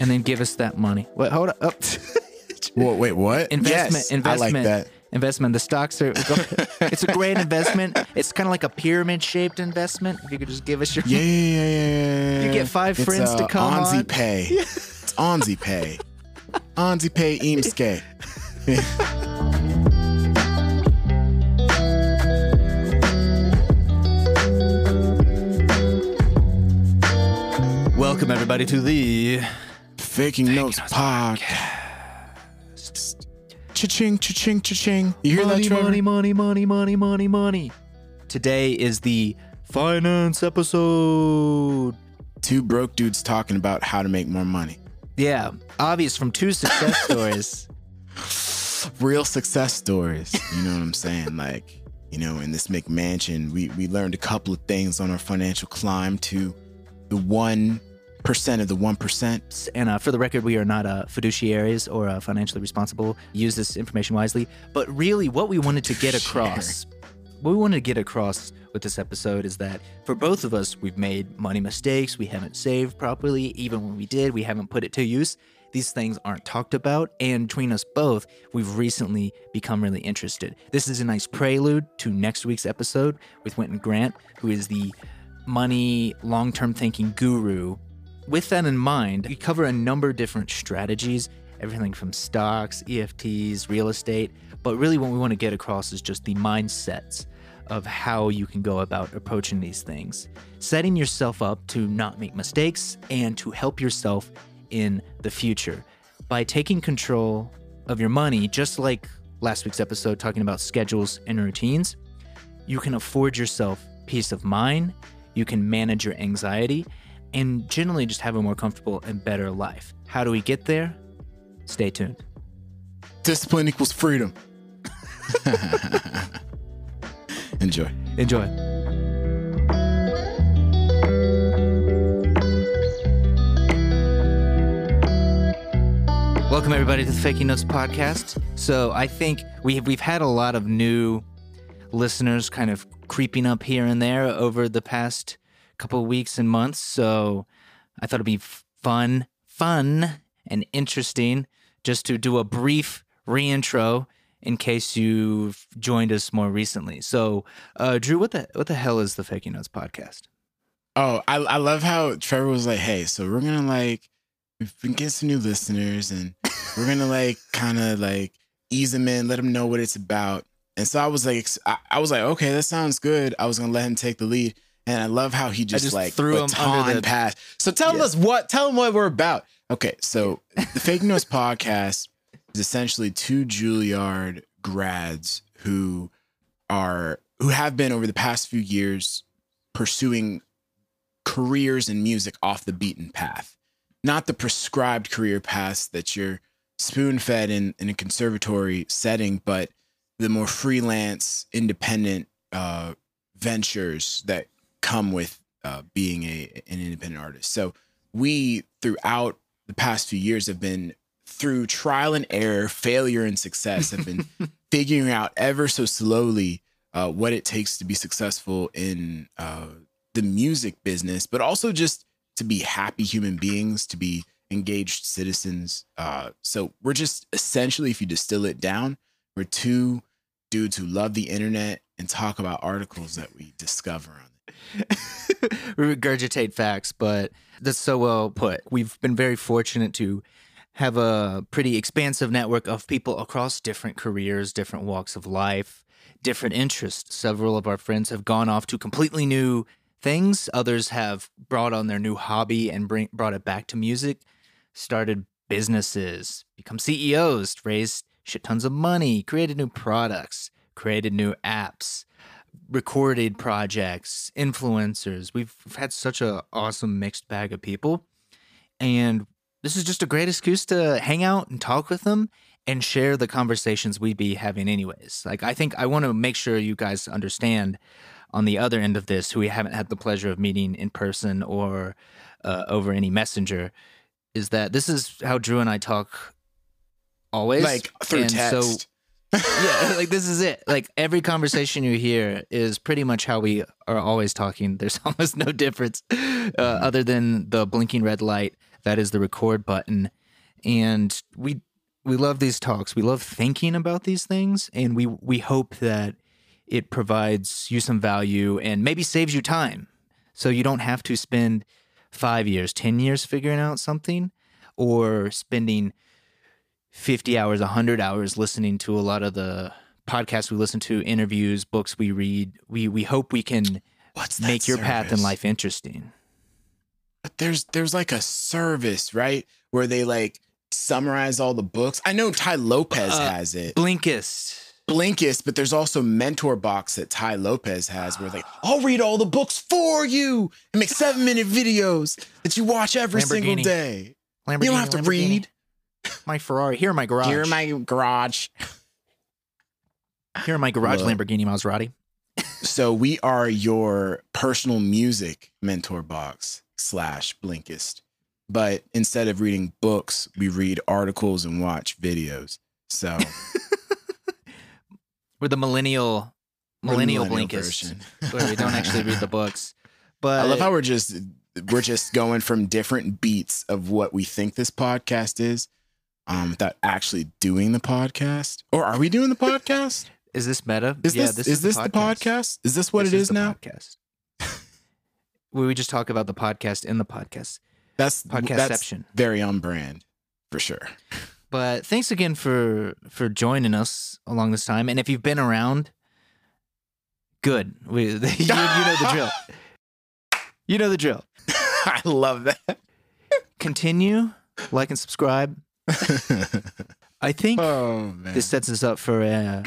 and then give us that money. Wait, hold up. Oh. Whoa, wait, what? investment, Yes, investment, I like that. investment. The stocks are. it's a great investment. It's kind of like a pyramid shaped investment. If you could just give us your. Yeah, yeah, yeah, yeah, yeah. You get five It's, friends to uh, come Onzi on. Pay. It's Onzi Pay. Onzi Pay Imske. Welcome everybody to the. Faking Notes Notes Podcast. Cha-ching, cha-ching, cha-ching. You hear money, that, Trevor? money, money, money, money, money, money. Today is the finance episode. Two broke dudes talking about how to make more money. Yeah, obvious from two success stories. Real success stories. You know what I'm saying? Like, you know, in this McMansion, we, we learned a couple of things on our financial climb to the 1% of the 1%. And uh, for the record, we are not uh, fiduciaries or uh, financially responsible. Use this information wisely. But really, what we wanted to get across, what we wanted to get across with this episode is that for both of us, we've made money mistakes. We haven't saved properly. Even when we did, we haven't put it to use. These things aren't talked about. And between us both, we've recently become really interested. This is a nice prelude to next week's episode with Winton Grant, who is the money long term thinking guru with that in mind, we cover a number of different strategies, everything from stocks, EFTs, real estate. But really, what we want to get across is just the mindsets of how you can go about approaching these things, setting yourself up to not make mistakes and to help yourself in the future by taking control of your money, just like last week's episode talking about schedules and routines. You can afford yourself peace of mind, you can manage your anxiety, and generally just have a more comfortable and better life. How do we get there? Stay tuned. Discipline equals freedom. Enjoy. Enjoy. Welcome everybody to the Faking Notes podcast. So I think we we've had a lot of new listeners kind of creeping up here and there over the past couple of weeks and months. So I thought it'd be fun, fun and interesting just to do a brief reintro in case you've joined us more recently. So, uh, Drew, what the what the hell is the Faking Notes podcast? Oh, I, I love how Trevor was like, hey, so we're gonna like we've been getting some new listeners and we're gonna like kind of like ease them in, let them know what it's about. And so I was like, I, I was like, okay, that sounds good. I was gonna let him take the lead. And I love how he just, just like threw him under the- pass. So tell Yeah. us what, tell them what we're about. Okay, so the Fake News podcast is essentially two Juilliard grads who are who have been over the past few years pursuing careers in music off the beaten path, not the prescribed career paths that you're spoon fed in, in a conservatory setting, but the more freelance, independent uh, ventures that come with uh, being a, an independent artist. So we, throughout the past few years, have been through trial and error, failure and success, have been figuring out ever so slowly uh, what it takes to be successful in uh, the music business, but also just to be happy human beings, to be engaged citizens. Uh, so we're just essentially, if you distill it down, we're two dudes who love the internet and talk about articles that we discover on regurgitate facts, but that's so well put. We've been very fortunate to have a pretty expansive network of people across different careers, different walks of life, different interests. Several of our friends have gone off to completely new things. Others have brought on their new hobby and bring, brought it back to music, started businesses, become CEOs, raised shit tons of money, created new products, created new apps recorded projects, influencers. We've had such a awesome mixed bag of people. And this is just a great excuse to hang out and talk with them and share the conversations we'd be having anyways. Like I think I want to make sure you guys understand on the other end of this who we haven't had the pleasure of meeting in person or uh, over any messenger is that this is how Drew and I talk always Like through And so text. Yeah, like this is it. Like every conversation you hear is pretty much how we are always talking. There's almost no difference uh, other than the blinking red light That is the record button. And we we love these talks. We love thinking about these things and we we hope that it provides you some value and maybe saves you time. So you don't have to spend 5 years, 10 years figuring out something or spending 50 hours, 100 hours listening to a lot of the podcasts we listen to, interviews, books we read. We we hope we can What's make your path in life interesting. But there's there's like a service, right? Where they like summarize all the books. I know Tai Lopez Uh, has it. Blinkist. Blinkist, but there's also Mentor Box that Tai Lopez has where like, I'll read all the books for you and make seven minute videos that you watch every single day. You don't have to read. My Ferrari. Here in my garage. Here in my garage. Here in my garage Look. Lamborghini Maserati. So we are your personal music mentor box slash Blinkist. But instead of reading books, we read articles and watch videos. So We're the millennial we're the millennial, millennial Blinkist. version. Where we don't actually read the books. But I love how we're just we're just going from different beats of what we think this podcast is, um, without actually doing the podcast. Or are we doing the podcast? is this meta? Is yeah, this, is this the podcast? Is this what This it is, the now? Podcast. Where we just talk about the podcast in the podcast. That's that's Podcastception. very on brand for sure. But thanks again for for joining us along this time. And if you've been around, good. We, you, you know the drill. You know the drill. I love that. Continue, like and subscribe. I think oh this sets us up for a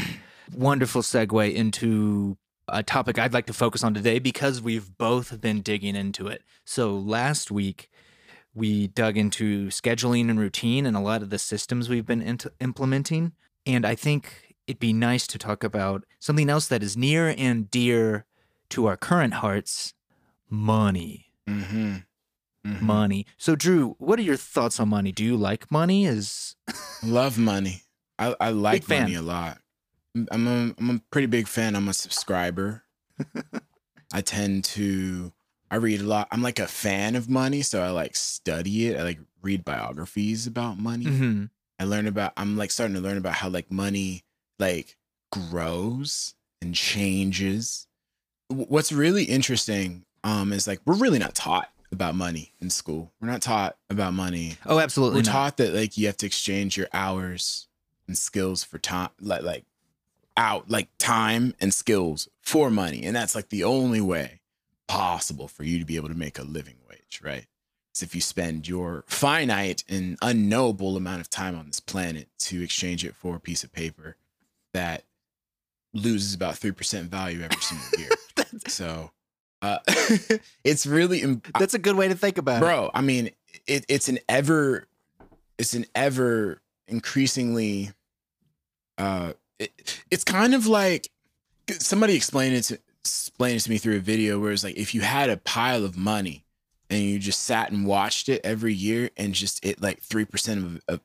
wonderful segue into a topic I'd like to focus on today because we've both been digging into it. So last week we dug into scheduling and routine and a lot of the systems we've been int- implementing, and I think it'd be nice to talk about something else that is near and dear to our current hearts: money. mm-hmm. Mhm. Money. So, Drew, what are your thoughts on money? Do you like money? Is Love money. I, I like Big fan. money a lot. I'm a, I'm a pretty big fan. I'm a subscriber. I tend to I read a lot. I'm like a fan of money, so I like study it. I like read biographies about money. Mhm. I learn about I'm like starting to learn about how like money like grows and changes. What's really interesting um is like we're really not taught about money in school. We're not taught about money oh, absolutely we're not. taught that like you have to exchange your hours and skills for time like like out like time and skills for money and that's like the only way possible for you to be able to make a living wage right if you spend your finite and unknowable amount of time on this planet to exchange it for a piece of paper that loses about 3% value every single year so uh it's really im- That's a good way to think about it. bro i mean it, it's an ever it's an ever increasingly uh it, it's kind of like somebody explained it to explained it to me through a video where it's like if you had a pile of money and you just sat and watched it every year and just it like 3% of, of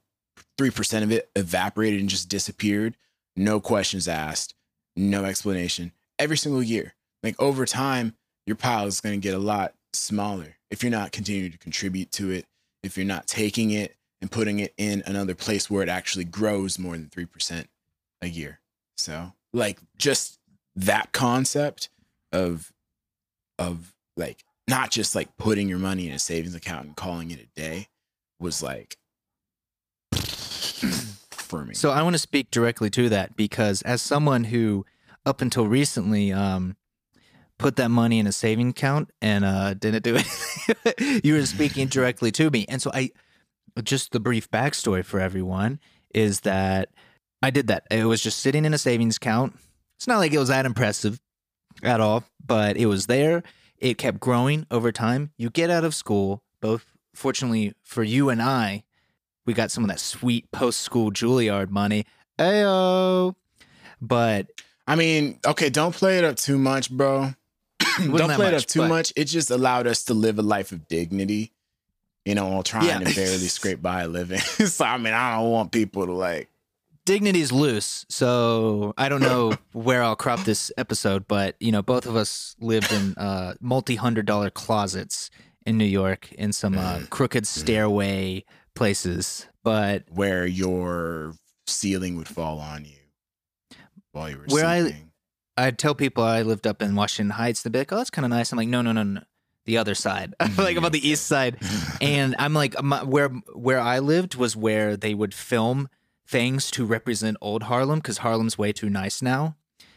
3% of it evaporated and just disappeared no questions asked no explanation every single year like over time your pile is going to get a lot smaller if you're not continuing to contribute to it, if you're not taking it and putting it in another place where it actually grows more than 3% a year. So, like just that concept of of like not just like putting your money in a savings account and calling it a day was like for me. So I want to speak directly to that because as someone who up until recently um put that money in a saving account and uh didn't do it you were speaking directly to me and so I just the brief backstory for everyone is that I did that it was just sitting in a savings account it's not like it was that impressive at all but it was there it kept growing over time you get out of school both fortunately for you and I we got some of that sweet post school Juilliard money. Ayo. But I mean, okay, don't play it up too much, bro. don't play it up too but- much. It just allowed us to live a life of dignity, you know, while trying Yeah. to barely scrape by a living. so I mean, I don't want people to like. dignity's loose. So I don't know where I'll crop this episode, but you know, both of us lived in uh multi hundred dollar closets in New York in some uh, crooked stairway places. But where your ceiling would fall on you while you were Where I- sleeping. I'd tell people I lived up in Washington Heights. They'd be like, "Oh, that's kind of nice." I'm like, "No, no, no, no, the other side. like I'm on the east side." And I'm like, my, where where I lived was where they would film things to represent old Harlem because Harlem's way too nice now.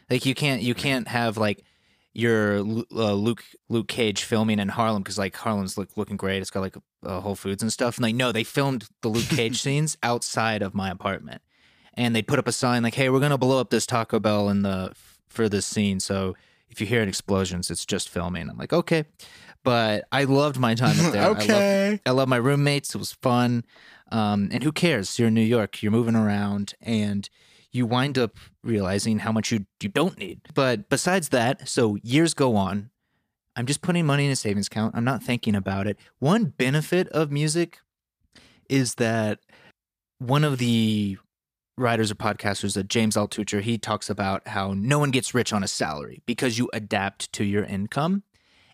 Like you can't you can't have like your uh, Luke Luke Cage filming in Harlem because like Harlem's look, looking great. It's got like uh, Whole Foods and stuff. And like no, they filmed the Luke Cage scenes outside of my apartment, and they put up a sign like, "Hey, we're gonna blow up this Taco Bell in the for this scene." So if you hear an explosions, it's just filming. I'm like, okay, but I loved my time up there. I okay. I love my roommates. It was fun. Um, and who cares? You're in New York. You're moving around, and you wind up realizing how much you you don't need. But besides that, so years go on. I'm just putting money in a savings account. I'm not thinking about it. One benefit of music is that one of the writers or podcasters, that James Altucher, he talks about how no one gets rich on a salary because you adapt to your income.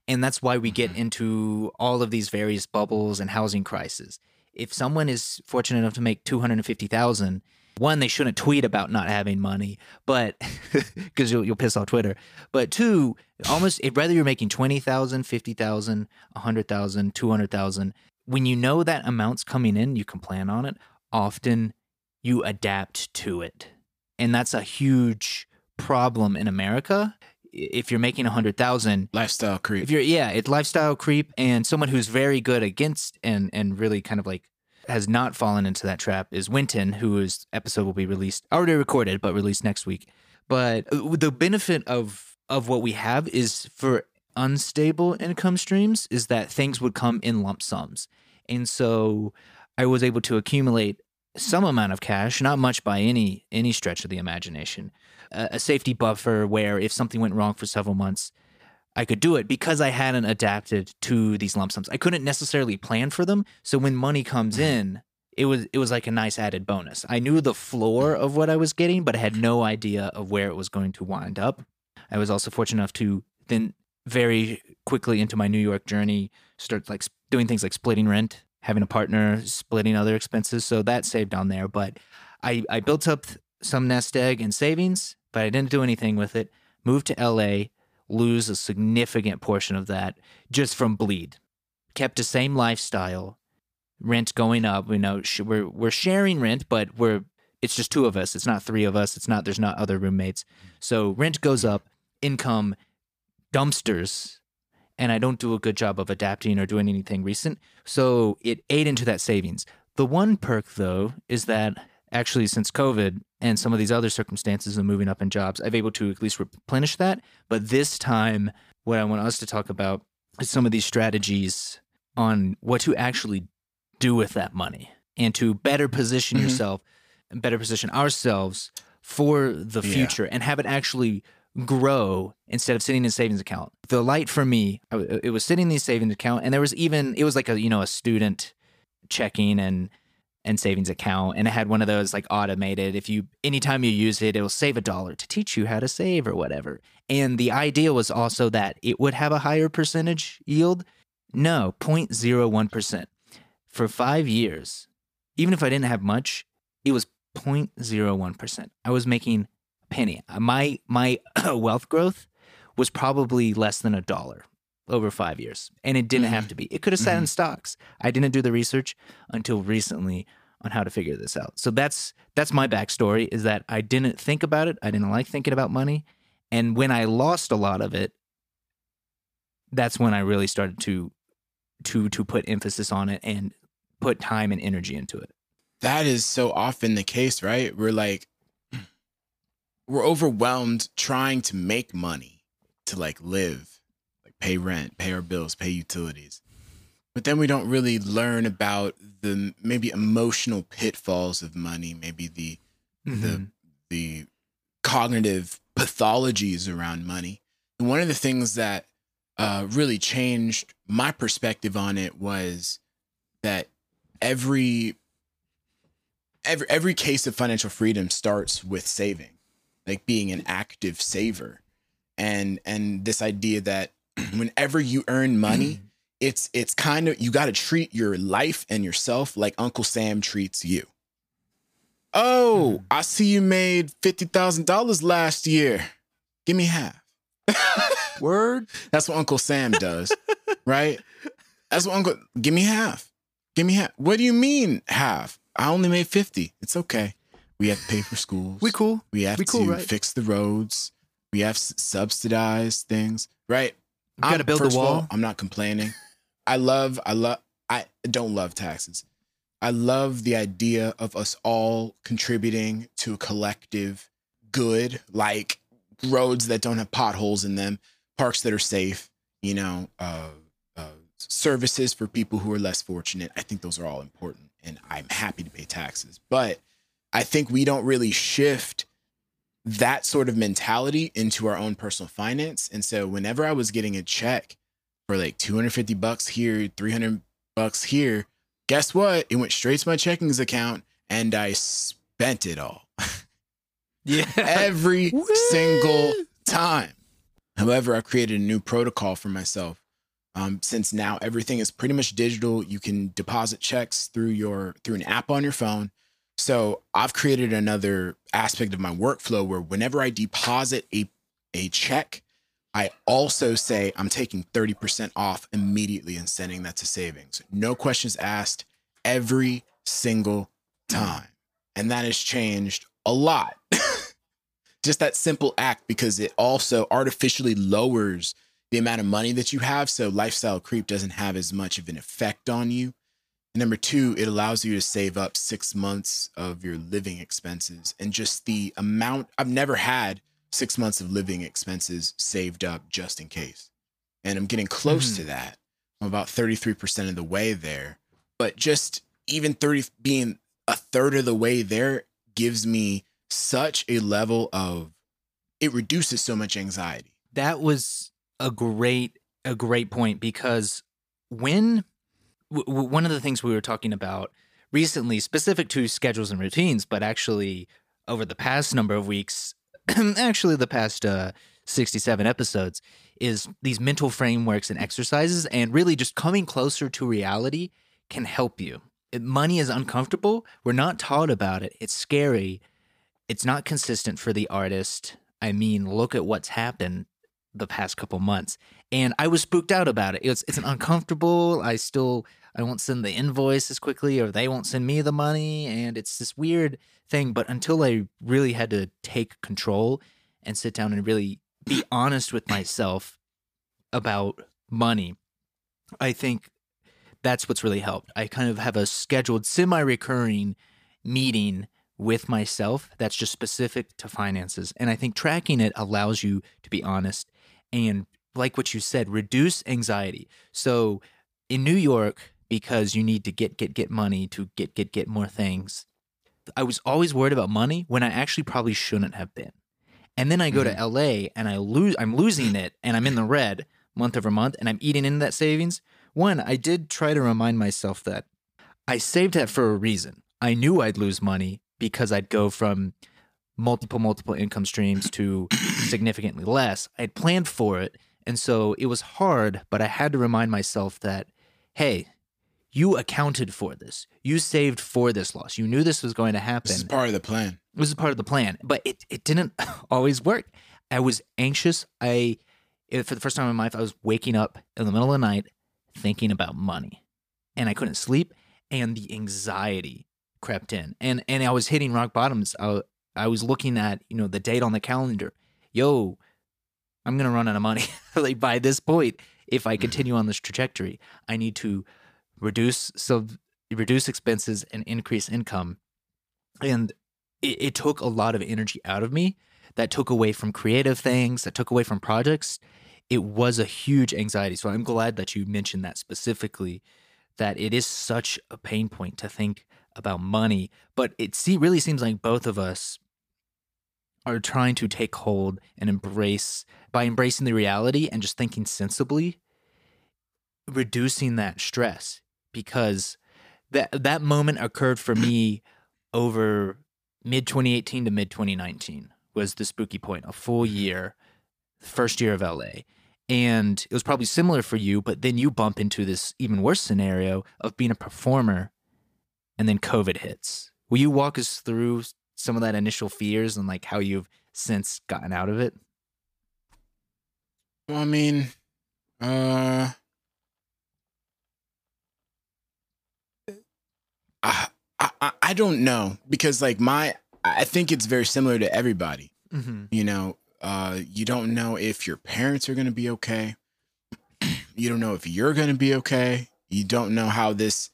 And that's why we get mm-hmm. into all of these various bubbles and housing crises. If someone is fortunate enough to make 250,000, one, they shouldn't tweet about not having money, but because you'll, you'll piss off Twitter. But two, almost if whether you're making 20,000, 50,000, 100,000, 200,000, when you know that amount's coming in, you can plan on it. Often you adapt to it. And that's a huge problem in America. If you're making a 100,000, Lifestyle creep. if you're yeah, it's lifestyle creep and someone who's very good against and and really kind of like has not fallen into that trap is Winton, whose episode will be released already recorded but released next week. But uh, the benefit of of what we have is for unstable income streams is that things would come in lump sums. And so I was able to accumulate some amount of cash, not much by any any stretch of the imagination. A, a safety buffer where if something went wrong for several months, I could do it because I hadn't adapted to these lump sums. I couldn't necessarily plan for them. So when money comes mm-hmm. in, it was it was like a nice added bonus. I knew the floor of what I was getting, but I had no idea of where it was going to wind up. I was also fortunate enough to then very quickly into my New York journey start like doing things like splitting rent, having a partner, splitting other expenses. So that saved on there. But I, I built up some nest egg and savings, but I didn't do anything with it. Moved to LA, lose a significant portion of that just from bleed. Kept the same lifestyle, rent going up. You know, we're we're sharing rent, but we're it's just two of us. It's not three of us. It's not there's not other roommates. So rent goes up, income dumpsters, and I don't do a good job of adapting or doing anything recent. So it ate into that savings. The one perk though is that actually since COVID and some of these other circumstances of moving up in jobs, I've able to at least replenish that. But this time, what I want us to talk about is some of these strategies on what to actually do with that money and to better position Mhm. yourself and better position ourselves for the Yeah. future and have it actually grow instead of sitting in a savings account. The light for me, it was sitting in the savings account, and there was even it was like a you know a student checking and and savings account, and it had one of those like automated. If you anytime you use it, it will save a dollar to teach you how to save or whatever. And the idea was also that it would have a higher percentage yield. No, 0.01 percent for five years. Even if I didn't have much, it was 0.01 percent. I was making penny. Uh, my my wealth growth was probably less than a dollar over five years, and it didn't have mm-hmm. to be. It could have sat in mm-hmm. stocks. I didn't do the research until recently on how to figure this out. So that's that's my backstory. Is that I didn't think about it. I didn't like thinking about money, and when I lost a lot of it, that's when I really started to to to put emphasis on it and put time and energy into it. that is so often the case, right? We're like, we're overwhelmed trying to make money to like live, like pay rent, pay our bills, pay utilities. But then we don't really learn about the maybe emotional pitfalls of money, maybe the the the cognitive pathologies around money. And one of the things that uh, really changed my perspective on it was that every every every case of financial freedom starts with saving, like being an active saver, and and this idea that whenever you earn money, it's it's kind of you got to treat your life and yourself like Uncle Sam treats you. Oh, Mhm. I see you made fifty thousand dollars last year. Give me half. Word. That's what Uncle Sam does, right? That's what Uncle. Give me half. Give me half. What do you mean half? I only made fifty. It's okay. We have to pay for schools. We cool. We have we to right? fix the roads. We have s- subsidized things, right? We got to I'm- build the of all, wall. I'm not complaining. I love, I love, I don't love taxes. I love the idea of us all contributing to a collective good, like roads that don't have potholes in them, parks that are safe, you know, uh, uh, services for people who are less fortunate. I think those are all important, and I'm happy to pay taxes. But I think we don't really shift that sort of mentality into our own personal finance. And so whenever I was getting a check for like 250 bucks here, 300 bucks here, guess what? It went straight to my checkings account and I spent it all Yeah. every single time. However, I've created a new protocol for myself. Um, since now everything is pretty much digital, you can deposit checks through your through an app on your phone. So I've created another aspect of my workflow where whenever I deposit a a check, I also say I'm taking 30% off immediately and sending that to savings. No questions asked every single time. And that has changed a lot. Just that simple act because it also artificially lowers the amount of money that you have. So lifestyle creep doesn't have as much of an effect on you. And number two, it allows you to save up six months of your living expenses and just the amount I've never had six months of living expenses saved up just in case. And I'm getting close Mhm. to that. I'm about 33% of the way there. But just even 30 being a third of the way there gives me such a level of it reduces so much anxiety. that was a great a great point because when w- one of the things we were talking about recently specific to schedules and routines but actually over the past number of weeks actually the past uh 67 episodes is these mental frameworks and exercises and really just coming closer to reality can help you. Money is uncomfortable. We're not taught about it. It's scary. It's not consistent for the artist. I mean look at what's happened the past couple months. And i was spooked out about it. It's it's an uncomfortable i still i won't send the invoice as quickly or they won't send me the money and it's this weird thing but until i really had to take control and sit down and really be honest with myself about money i think that's what's really helped. I kind of have a scheduled semi-recurring meeting with myself that's just specific to finances and i think tracking it allows you to be honest and like what you said reduce anxiety. So in new york because you need to get get get money to get get get more things. I was always worried about money when i actually probably shouldn't have been. And then i go to mm-hmm. la and i lose i'm losing it and i'm in the red month over month and i'm eating into that savings. One i did try to remind myself that i saved that for a reason. I knew i'd lose money because i'd go from multiple multiple income streams to significantly less. I'd planned for it and so it was hard but i had to remind myself that hey you accounted for this you saved for this loss you knew this was going to happen This is part of the plan. this is part of the plan, but it, it didn't always work. I was anxious. I, for the first time in my life, I was waking up in the middle of the night thinking about money and I couldn't sleep and the anxiety crept in and, and I was hitting rock bottoms. I, I was looking at, you know, the date on the calendar. Yo, I'm going to run out of money. like by this point, if I continue on this trajectory, I need to reduce, so reduce expenses and increase income. And it, it took a lot of energy out of me that took away from creative things that took away from projects. It was a huge anxiety. So i'm glad that you mentioned that specifically that it is such a pain point to think about money. But it see, really seems like both of us are trying to take hold and embrace by embracing the reality and just thinking sensibly reducing that stress because that that moment occurred for me over mid 2018 to mid 2019 was the spooky point, a full year, first year of LA. And it was probably similar for you, but then you bump into this even worse scenario of being a performer and then COVID hits. Will you walk us through some of that initial fears and like how you've since gotten out of it? Well, I mean, uh, I, I I don't know because like my I think it's very similar to everybody. Mm-hmm. You know, uh, you don't know if your parents are going to be okay. you don't know if you're going to be okay. You don't know how this.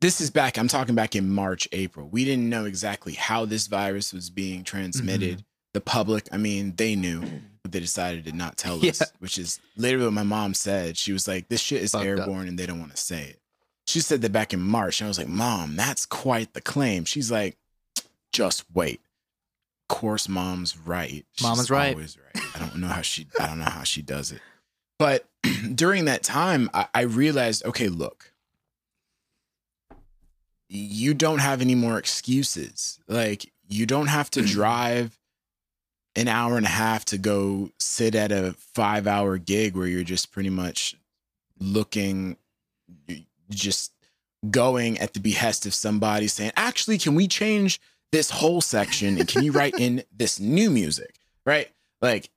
This is back. I'm talking back in March, April. We didn't know exactly how this virus was being transmitted. The public, I mean, they knew, but they decided to not tell us, which is literally what my mom said. She was like, "This shit is Fucked up. airborne, and they don't want to say it." She said that back in March, and I was like, "Mom, that's quite the claim." She's like, "Just wait." Of course, mom's right. Mama's right. Always right. I don't know how she. I don't know how she does it. But during that time, I, I realized, okay, look, you don't have any more excuses. Like you don't have to drive an hour and a half to go sit at a five hour gig where you're just pretty much looking just going at the behest of somebody saying actually can we change this whole section and can you write in this new music? Right? Like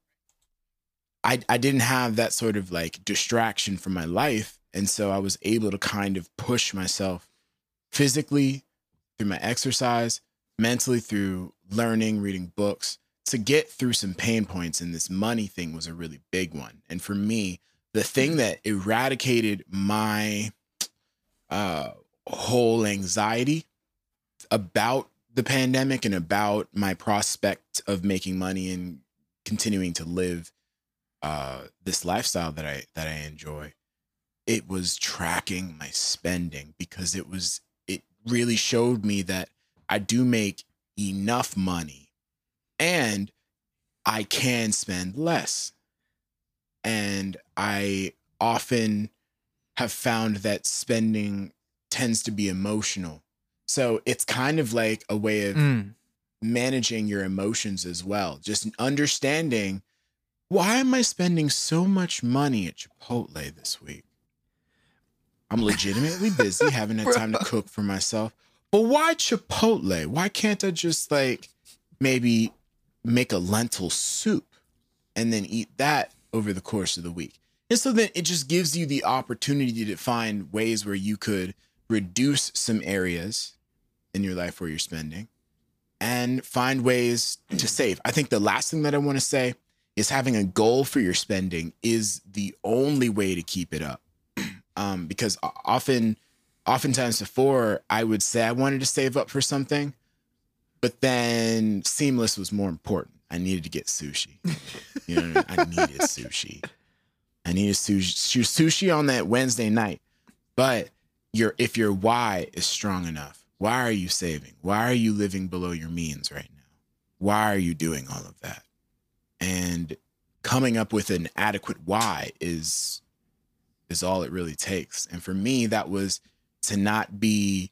i i didn't have that sort of like distraction from my life. And so i was able to kind of push myself physically through my exercise mentally through learning reading books to get through some pain points. And this money thing was a really big one. And for me the thing mm-hmm. that eradicated my uh whole anxiety about the pandemic and about my prospect of making money and continuing to live uh this lifestyle that I that I enjoy it was tracking my spending because it was it really showed me that I do make enough money and I can spend less. And I often have found that spending tends to be emotional. So it's kind of like a way of Mm. managing your emotions as well. Just understanding why am I spending so much money at Chipotle this week? I'm legitimately busy, haven't had time to cook for myself. But why Chipotle? Why can't I just like maybe make a lentil soup and then eat that over the course of the week? And so then it just gives you the opportunity to find ways where you could reduce some areas in your life where you're spending and find ways to save. I think the last thing that I want to say is having a goal for your spending is the only way to keep it up. Um, because often, oftentimes before, I would say I wanted to save up for something, but then Seamless was more important. I needed to get sushi. You know, I, mean? I needed sushi. I need needed sushi, sushi on that Wednesday night. But your if your why is strong enough, why are you saving? Why are you living below your means right now? Why are you doing all of that? And coming up with an adequate why is is all it really takes. And for me, that was to not be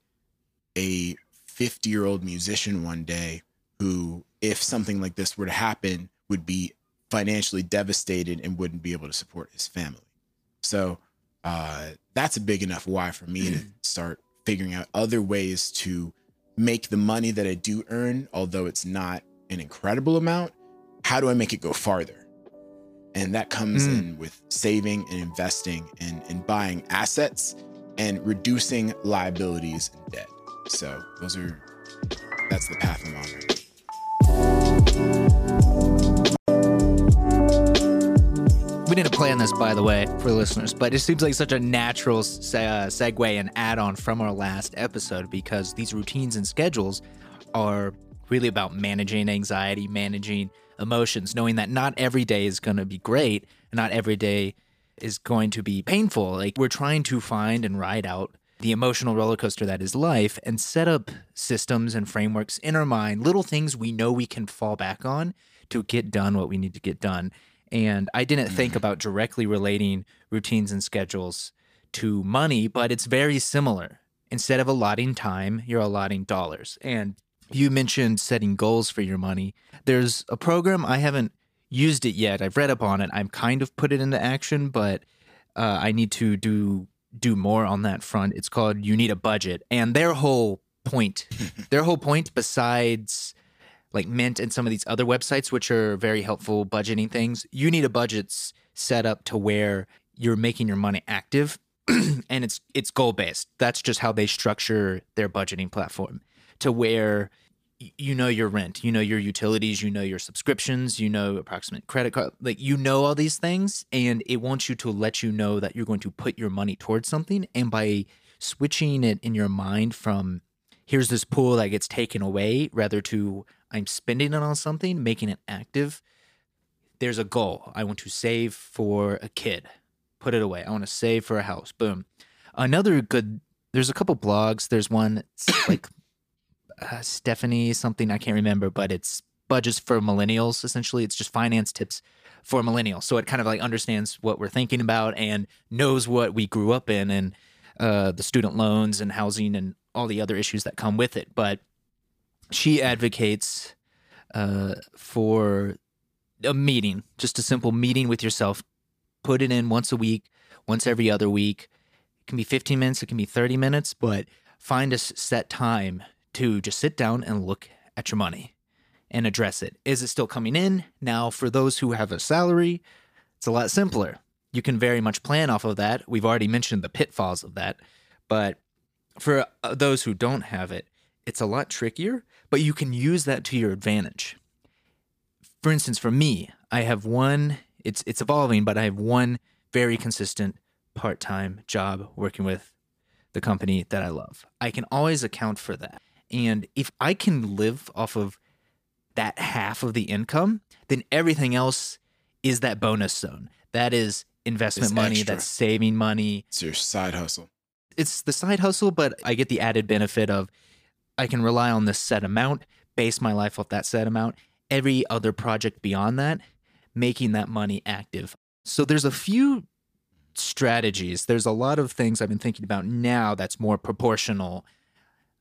a 50 year old musician one day who, if something like this were to happen, would be financially devastated and wouldn't be able to support his family. So uh, that's a big enough why for me to start figuring out other ways to make the money that I do earn, although it's not an incredible amount, how do I make it go farther? And that comes Mm. in with saving and investing and, and buying assets and reducing liabilities and debt. So those are that's the path I'm on right now. We didn't plan this, by the way, for listeners, but it seems like such a natural se- uh, segue and add on from our last episode because these routines and schedules are really about managing anxiety, managing emotions, knowing that not every day is going to be great and not every day is going to be painful. Like we're trying to find and ride out the emotional roller coaster that is life and set up systems and frameworks in our mind, little things we know we can fall back on to get done what we need to get done. And I didn't think about directly relating routines and schedules to money, but it's very similar. Instead of allotting time, you're allotting dollars. And you mentioned setting goals for your money. There's a program I haven't used it yet. I've read up on it. I'm kind of put it into action, but uh, I need to do do more on that front. It's called You Need a Budget, and their whole point, their whole point, besides like Mint and some of these other websites, which are very helpful budgeting things, you need a budget set up to where you're making your money active and it's it's goal based. That's just how they structure their budgeting platform to where you know your rent, you know your utilities, you know your subscriptions, you know approximate credit card, like you know all these things, and it wants you to let you know that you're going to put your money towards something, and by switching it in your mind from here's this pool that gets taken away, rather to I'm spending it on something, making it active. There's a goal. I want to save for a kid, put it away. I want to save for a house. Boom. Another good. There's a couple blogs. There's one like uh, Stephanie something I can't remember, but it's budgets for millennials. Essentially, it's just finance tips for millennials. So it kind of like understands what we're thinking about and knows what we grew up in and uh, the student loans and housing and all the other issues that come with it. But she advocates uh, for a meeting, just a simple meeting with yourself. Put it in once a week, once every other week. It can be 15 minutes, it can be 30 minutes, but find a set time to just sit down and look at your money and address it. Is it still coming in? Now, for those who have a salary, it's a lot simpler. You can very much plan off of that. We've already mentioned the pitfalls of that. But for uh, those who don't have it, it's a lot trickier, but you can use that to your advantage. For instance, for me, I have one, it's it's evolving, but I have one very consistent part-time job working with the company that I love. I can always account for that. And if I can live off of that half of the income, then everything else is that bonus zone. That is investment It's money, extra. that's saving money. It's your side hustle. It's the side hustle, but I get the added benefit of I can rely on this set amount, base my life off that set amount. Every other project beyond that, making that money active. So there's a few strategies. There's a lot of things I've been thinking about now that's more proportional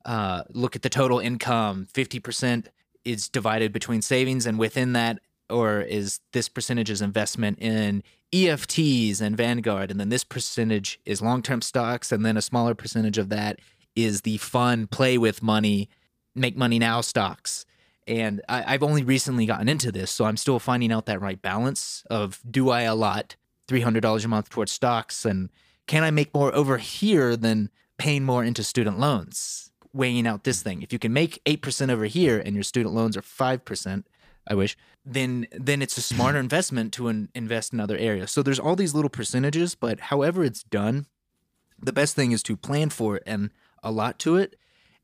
uh, look at the total income 50% is divided between savings and within that or is this percentage is investment in efts and vanguard and then this percentage is long-term stocks and then a smaller percentage of that is the fun play with money make money now stocks and I, i've only recently gotten into this so i'm still finding out that right balance of do i allot $300 a month towards stocks and can i make more over here than paying more into student loans weighing out this thing. If you can make 8% over here and your student loans are 5%, I wish, then then it's a smarter investment to in, invest in other areas. So there's all these little percentages, but however it's done, the best thing is to plan for it and allot to it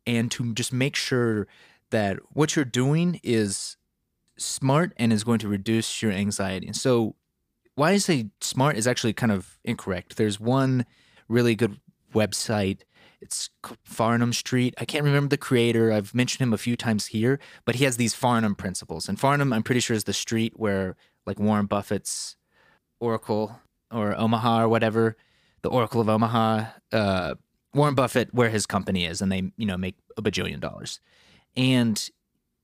and to just make sure that what you're doing is smart and is going to reduce your anxiety. And so why I say smart is actually kind of incorrect. There's one really good website it's Farnam Street. I can't remember the creator. I've mentioned him a few times here, but he has these Farnam principles. And Farnam, I'm pretty sure, is the street where like Warren Buffett's Oracle or Omaha or whatever, the Oracle of Omaha, uh, Warren Buffett, where his company is, and they you know make a bajillion dollars. And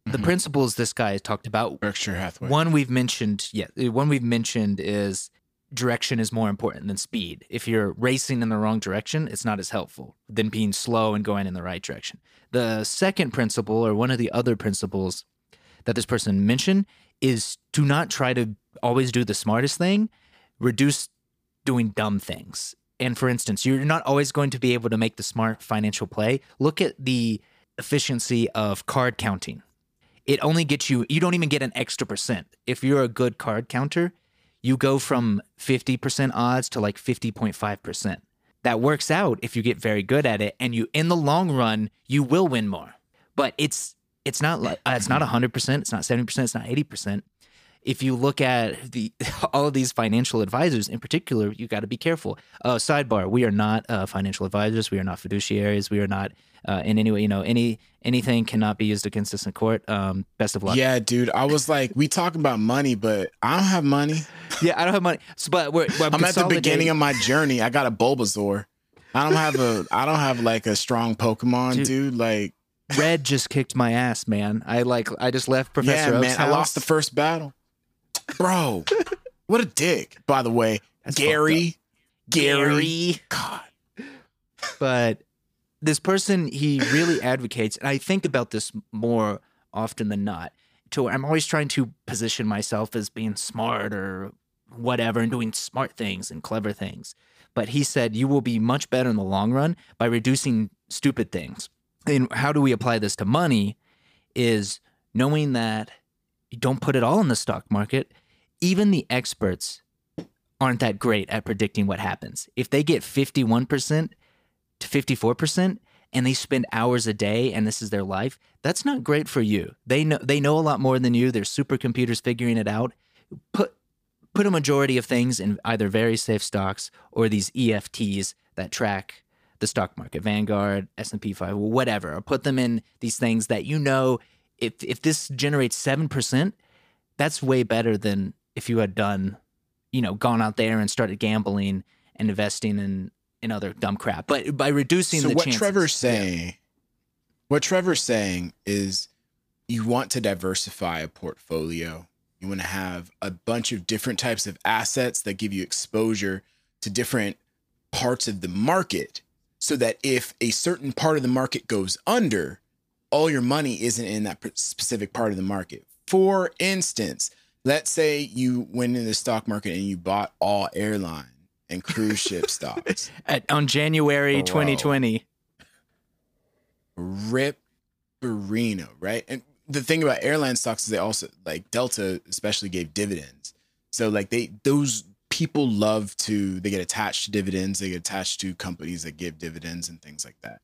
the Mhm. principles this guy talked about Berkshire Hathaway. one we've mentioned, yeah, one we've mentioned is direction is more important than speed. If you're racing in the wrong direction, it's not as helpful than being slow and going in the right direction. The second principle, or one of the other principles that this person mentioned, is to not try to always do the smartest thing, reduce doing dumb things. And for instance, you're not always going to be able to make the smart financial play. Look at the efficiency of card counting. It only gets you you don't even get an extra percent. If you're a good card counter you go from 50% odds to like 50.5% that works out if you get very good at it and you in the long run you will win more. But it's it's not like uh, it's not 100% it's not 70% it's not 80% if you look at the all of these financial advisors in particular you got to be careful uh, sidebar we are not uh, financial advisors we are not fiduciaries we are not uh, in any way you know any anything cannot be used against us in court um, best of luck Yeah, dude. I was like, we talk about money, but I don't have money. yeah i don't have money so, but we're, we're I'm at the beginning of my journey. I got a Bulbasaur. I don't have a. I don't have like a strong Pokemon, Dude. dude. Like, red just kicked my ass man i like i just left professor yeah, Oak's man. I lost the first battle. Bro. What a dick. By the way, That's Gary. Gary. God. but this person he really advocates and i think about this more often than not to i'm always trying to position myself as being smart or whatever and doing smart things and clever things but he said you will be much better in the long run by reducing stupid things and how do we apply this to money is knowing that don't put it all in the stock market. Even the experts aren't that great at predicting what happens. If they get 51% to 54% and they spend hours a day and this is their life that's not great for you. They know they know a lot more than you. There's supercomputers figuring it out. Put put a majority of things in either very safe stocks or these EFTs that track the stock market Vanguard S&P 5 whatever or put them in these things that you know if if this generates 7% that's way better than if you had done you know gone out there and started gambling and investing in in other dumb crap. But by reducing So the what chances, Trevor's saying, what Trevor's saying is, you want to diversify a portfolio. You want to have a bunch of different types of assets that give you exposure to different parts of the market, so that if a certain part of the market goes under, all your money isn't in that specific part of the market. For instance, let's say you went in the stock market and you bought all airline and cruise ship stocks. At, on January Bro. 2020. Rip Barino, right? And the thing about airline stocks is they also like Delta especially gave dividends. So like they those people love to they get attached to dividends, they get attached to companies that give dividends and things like that.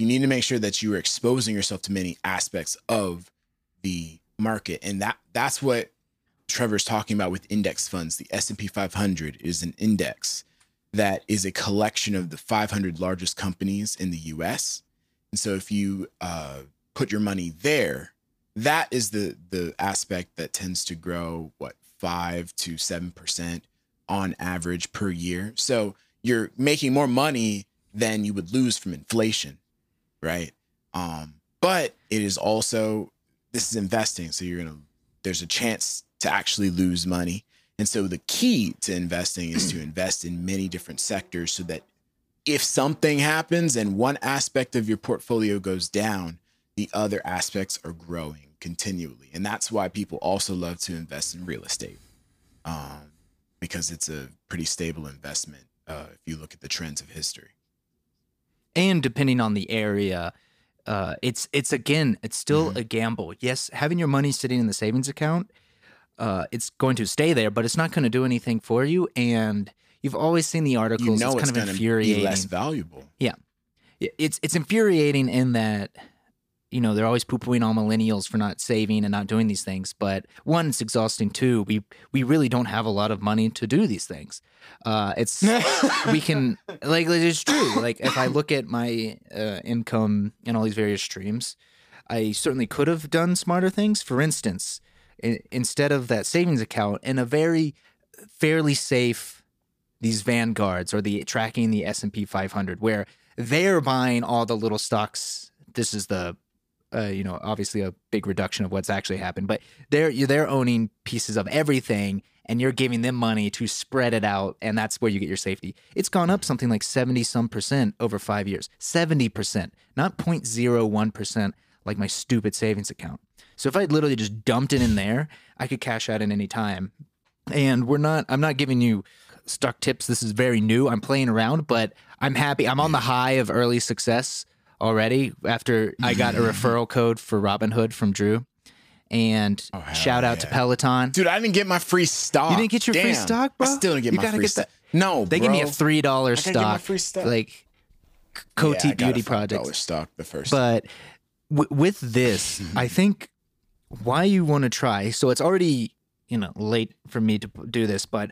You need to make sure that you are exposing yourself to many aspects of the market and that that's what Trevor's talking about with index funds. The S&P 500 is an index that is a collection of the 500 largest companies in the US. And so if you uh, put your money there, that is the the aspect that tends to grow what five to seven percent on average per year. So you're making more money than you would lose from inflation, right? Um, but it is also this is investing, so you're gonna there's a chance to actually lose money. And so the key to investing is to invest in many different sectors so that if something happens and one aspect of your portfolio goes down, the other aspects are growing continually. And that's why people also love to invest in real estate um, because it's a pretty stable investment uh, if you look at the trends of history. And depending on the area uh, it's it's again it's still Mhm. a gamble. Yes having your money sitting in the savings account uh, it's going to stay there but it's not going to do anything for you. And you've always seen the articles. You know it's it's kind of infuriating less valuable. Yeah, it's it's infuriating in that you know they're always poo-pooing all millennials for not saving and not doing these things but one it's exhausting two we we really don't have a lot of money to do these things. Uh it's we can like it's true like if i look at my uh, income and all these various streams i certainly could have done smarter things. For instance i- instead of that savings account in a very fairly safe these vanguards or the tracking the s&p 500 where they're buying all the little stocks this is the uh, you know obviously a big reduction of what's actually happened but they're they're owning pieces of everything and you're giving them money to spread it out and that's where you get your safety. It's gone up something like 70 some percent over five years 70 percent not 0.01 percent like my stupid savings account. So if i literally just dumped it in there i could cash out at any time. And we're not i'm not giving you stock tips. This is very new. I'm playing around but i'm happy. I'm on the high of early success already after i got a referral code for robinhood from drew and Oh, shout out to peloton Dude, I didn't get my free stock. You didn't get your free stock, bro? I still didn't get You my gotta free get stock. that- No, they give me a three dollar gotta get my stock free stock. like Yeah, coty a beauty $5 project stock the first. but w- with this i think why you want to try so it's already you know late for me to p- do this but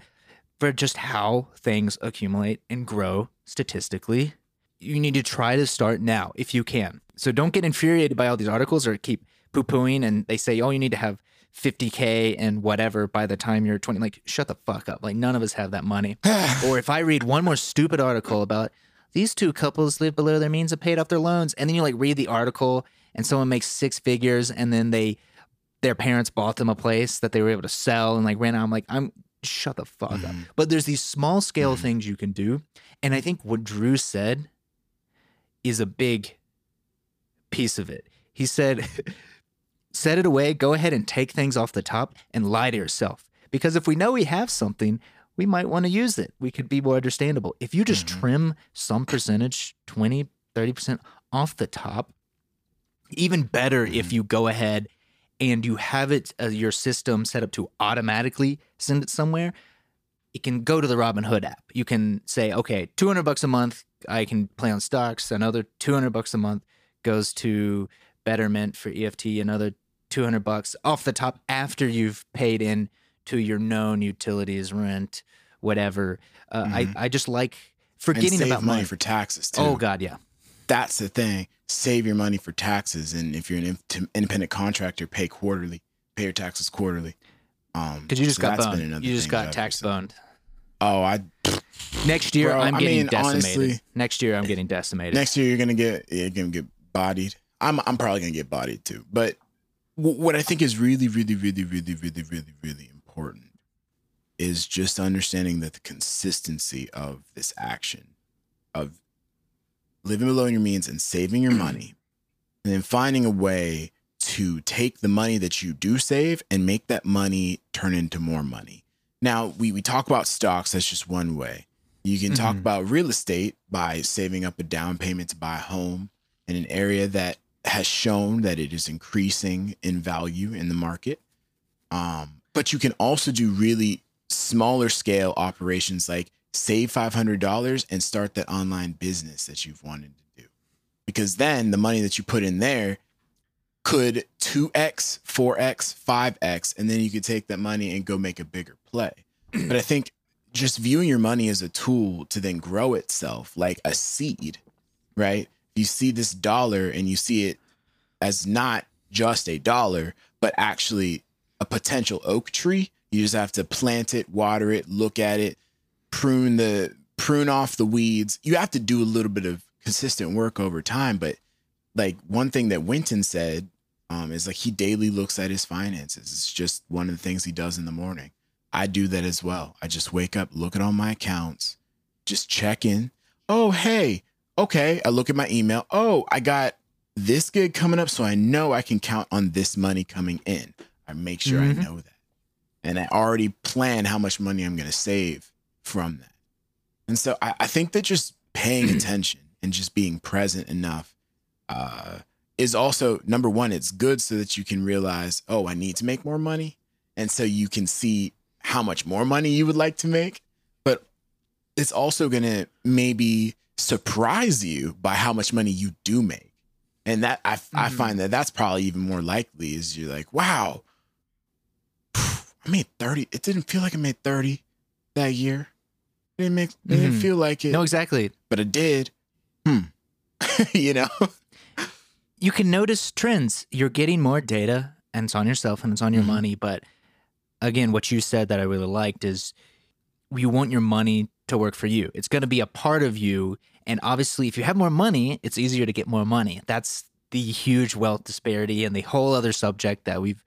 for just how things accumulate and grow statistically you need to try to start now if you can so don't get infuriated by all these articles or keep poo-pooing and they say oh you need to have 50k and whatever by the time you're 20 like shut the fuck up like none of us have that money or if I read one more stupid article about these two couples live below their means and paid off their loans, and then you like read the article and someone makes six figures and then they their parents bought them a place that they were able to sell and like ran out. I'm like, I'm shut the fuck up. Mhm. But there's these small scale Mhm. things you can do. And I think what Drew said is a big piece of it. He said, set it away, go ahead and take things off the top and lie to yourself. Because if we know we have something, we might want to use it. We could be more understandable. If you just Mhm. trim some percentage, 20, 30% off the top, even better if Mhm. you go ahead and you have it uh, your system set up to automatically send it somewhere it can go to the robinhood app you can say okay 200 bucks a month i can play on stocks another 200 bucks a month goes to betterment for eft another 200 bucks off the top after you've paid in to your known utilities rent whatever uh, Mhm. I, I just like forgetting about money money for taxes too. oh god yeah that's the thing. Save your money for taxes, and if you're an in- independent contractor, pay quarterly. Pay your taxes quarterly. Um, because you just so got boned you just got tax boned Oh, I next year Bro, i'm I getting mean, decimated. Honestly- next year i'm getting decimated. next year you're gonna get you're gonna get bodied. I'm I'm probably gonna get bodied too. But w- what I think is really, really, really, really, really, really, really important is just understanding that the consistency of this action of living below your means and saving your money, and then finding a way to take the money that you do save and make that money turn into more money. Now, we, we talk about stocks, that's just one way. You can talk Mhm. about real estate by saving up a down payment to buy a home in an area that has shown that it is increasing in value in the market. Um, but you can also do really smaller scale operations like save $500 and start that online business that you've wanted to do. Because then the money that you put in there could 2x, 4x, 5x, and then you could take that money and go make a bigger play. but I think just viewing your money as a tool to then grow itself like a seed, right? You see this dollar and you see it as not just a dollar, but actually a potential oak tree. You just have to plant it, water it, look at it, prune the prune off the weeds. You have to do a little bit of consistent work over time, but like one thing that Winton said um, is like he daily looks at his finances. It's just one of the things he does in the morning. I do that as well. I just wake up, look at all my accounts, just check in. Oh, hey, okay. I look at my email. Oh, I got this gig coming up, so I know I can count on this money coming in. I make sure Mhm. I know that. And I already plan how much money I'm going to save from that. And so I, I think that just paying attention and just being present enough uh, is also number one, it's good so that you can realize, oh, I need to make more money. And so you can see how much more money you would like to make. But it's also going to maybe surprise you by how much money you do make. And that I, I Mhm. find that that's probably even more likely is you're like, wow, I made 30. It didn't feel like I made 30 that year. It didn't make, it didn't feel like it, no exactly but it did. Hmm. you know? You can notice trends. You're getting more data, and it's on yourself and it's on your Mhm. money. But again, what you said that I really liked is you want your money to work for you. It's going to be a part of you. And obviously, if you have more money, it's easier to get more money. That's the huge wealth disparity and the whole other subject that we've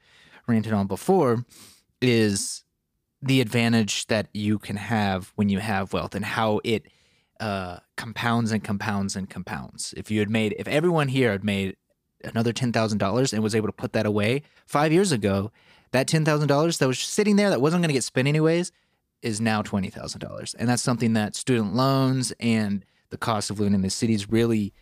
ranted on before is the advantage that you can have when you have wealth and how it uh, compounds and compounds and compounds. If you had made, if everyone here had made another ten thousand dollars and was able to put that away five years ago, that ten thousand dollars that was sitting there that wasn't going to get spent anyways is now twenty thousand dollars, and that's something that student loans and the cost of living in the cities really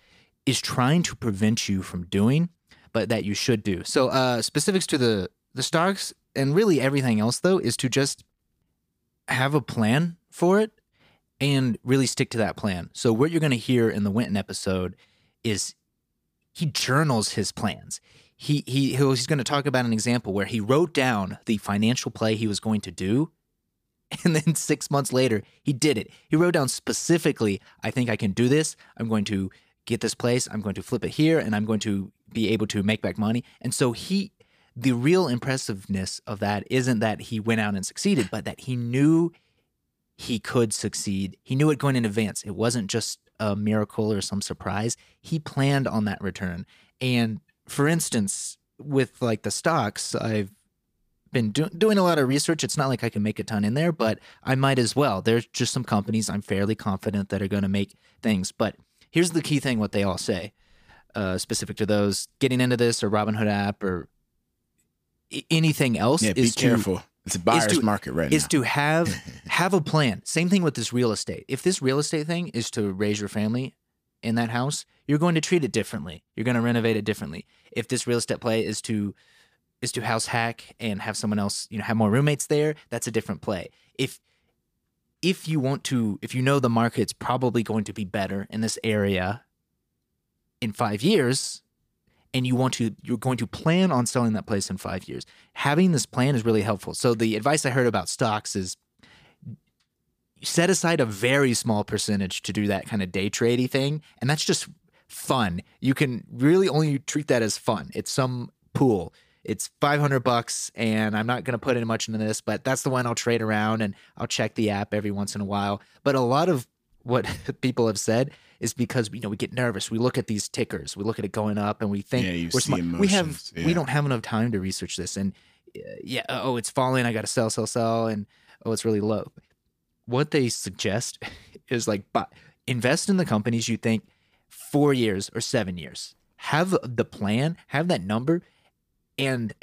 is trying to prevent you from doing, but that you should do. So uh, specifics to the the stocks and really everything else though is to just have a plan for it and really stick to that plan. So what you're going to hear in the Winton episode is he journals his plans. He he he's going to talk about an example where he wrote down the financial play he was going to do and then 6 months later he did it. He wrote down specifically, I think I can do this. I'm going to get this place. I'm going to flip it here and I'm going to be able to make back money. And so he the real impressiveness of that isn't that he went out and succeeded, but that he knew he could succeed. He knew it going in advance. It wasn't just a miracle or some surprise. He planned on that return. And for instance, with like the stocks, I've been do- doing a lot of research. It's not like I can make a ton in there, but I might as well. There's just some companies I'm fairly confident that are going to make things. But here's the key thing: what they all say, uh, specific to those getting into this or Robinhood app or I- anything else. Yeah, be is to- careful. It's a buyer's to- market right is now. to have have a plan. Same thing with this real estate. If this real estate thing is to raise your family in that house, you're going to treat it differently. You're going to renovate it differently. If this real estate play is to is to house hack and have someone else, you know, have more roommates there, that's a different play. If if you want to if you know the market's probably going to be better in this area in 5 years, and you want to you're going to plan on selling that place in 5 years. Having this plan is really helpful. So the advice i heard about stocks is set aside a very small percentage to do that kind of day tradey thing and that's just fun. You can really only treat that as fun. It's some pool. It's 500 bucks and i'm not going to put in much into this but that's the one i'll trade around and i'll check the app every once in a while. But a lot of what people have said is because you know we get nervous. We look at these tickers, we look at it going up, and we think Yeah, we're smart. We have emotions, we don't have enough time to research this, and uh, yeah, oh, it's falling. I got to sell, sell, sell, and oh, it's really low. What they suggest is like, buy, invest in the companies you think four years or seven years. Have the plan, have that number, and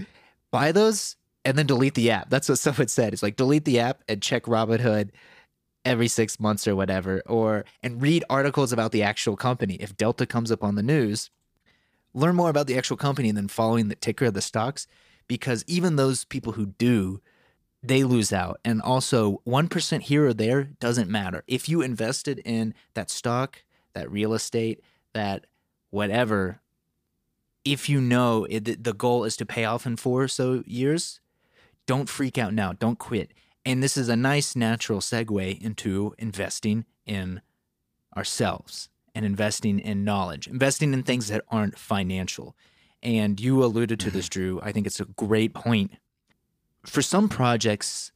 buy those, and then delete the app. That's what someone said. It's like delete the app and check Robinhood every six months or whatever, or and read articles about the actual company. If Delta comes up on the news, learn more about the actual company and then following the ticker of the stocks, because even those people who do, they lose out. And also, 1% here or there doesn't matter. If you invested in that stock, that real estate, that whatever, if you know it, the goal is to pay off in four or so years, don't freak out now. Don't quit. And this is a nice natural segue into investing in ourselves and investing in knowledge, investing in things that aren't financial. And you alluded to this, mm-hmm. Drew. I think it's a great point. For some projects,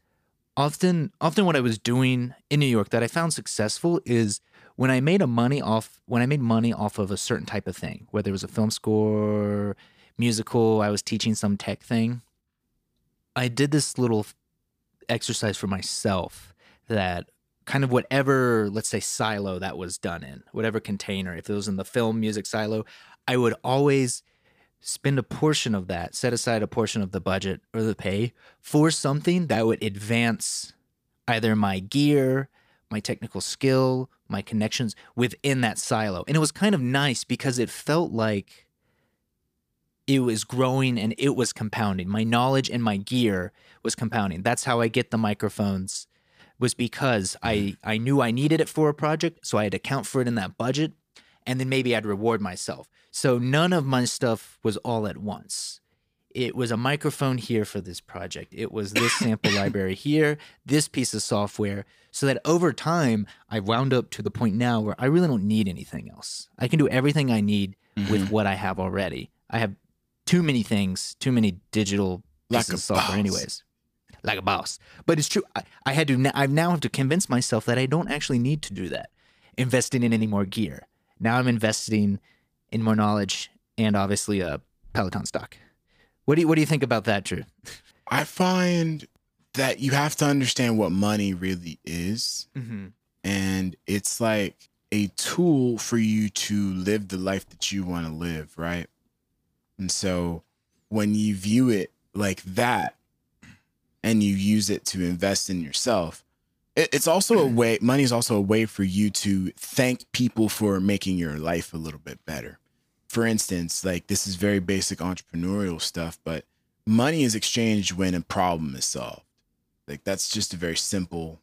often often what I was doing in New York that I found successful is when I made a money off when I made money off of a certain type of thing, whether it was a film score, musical, I was teaching some tech thing. I did this little exercise for myself that kind of whatever, let's say, silo that was done in, whatever container, if it was in the film music silo, I would always spend a portion of that, set aside a portion of the budget or the pay for something that would advance either my gear, my technical skill, my connections within that silo. And it was kind of nice because it felt like it was growing and it was compounding. My knowledge and my gear was compounding. That's how I get the microphones was because I mm-hmm. I knew I needed it for a project, so I had to account for it in that budget, and then maybe I'd reward myself. So none of my stuff was all at once. It was a microphone here for this project. It was this sample library here, this piece of software, so that over time I wound up to the point now where I really don't need anything else. I can do everything I need with mm-hmm. what I have already. I have too many things, too many digital Like pieces of software, boss. anyways. Like a boss, but it's true. I, I had to. I now have to convince myself that I don't actually need to do that. Investing in any more gear. Now I'm investing in more knowledge and obviously a Peloton stock. What do you What do you think about that, Drew? I find that you have to understand what money really is. Mm-hmm. and it's like a tool for you to live the life that you want to live, right? And so when you view it like that and you use it to invest in yourself, it, it's also a way, money is also a way for you to thank people for making your life a little bit better. For instance, like this is very basic entrepreneurial stuff, but money is exchanged when a problem is solved. Like that's just a very simple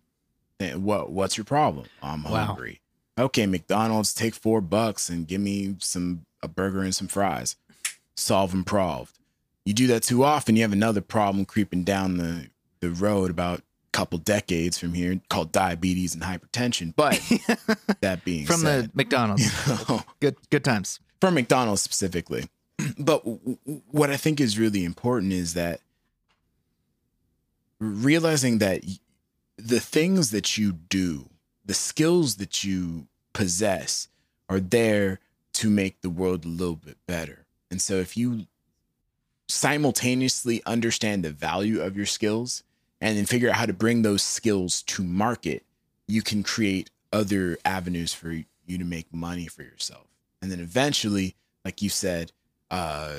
thing. What what's your problem? I'm Wow. hungry. Okay, McDonald's take four bucks and give me some a burger and some fries. Solve and proved. You do that too often, you have another problem creeping down the, the road about a couple decades from here called diabetes and hypertension. But that being From said, the McDonald's. good Good times. from McDonald's specifically. But w- w- what I think is really important is that realizing that y- the things that you do, the skills that you possess, are there to make the world a little bit better. And so if you simultaneously understand the value of your skills and then figure out how to bring those skills to market, you can create other avenues for you to make money for yourself. And then eventually, like you said, uh,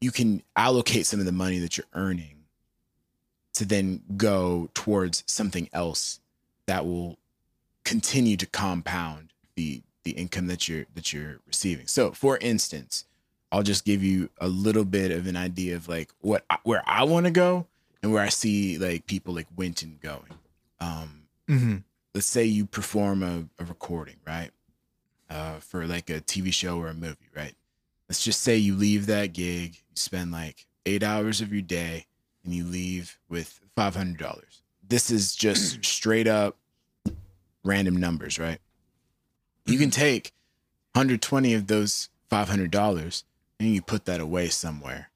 you can allocate some of the money that you're earning to then go towards something else that will continue to compound the the income that you're that you're receiving. So, for instance, I'll just give you a little bit of an idea of like what where I want to go and where I see like people like Winton going. Um, Mm-hmm. let's say you perform a, a recording, right? Uh, for like a TV show or a movie, right? Let's just say you leave that gig, you spend like eight hours of your day, and you leave with five hundred dollars. This is just straight up random numbers, right? You can take 120 of those five hundred dollars and you put that away somewhere.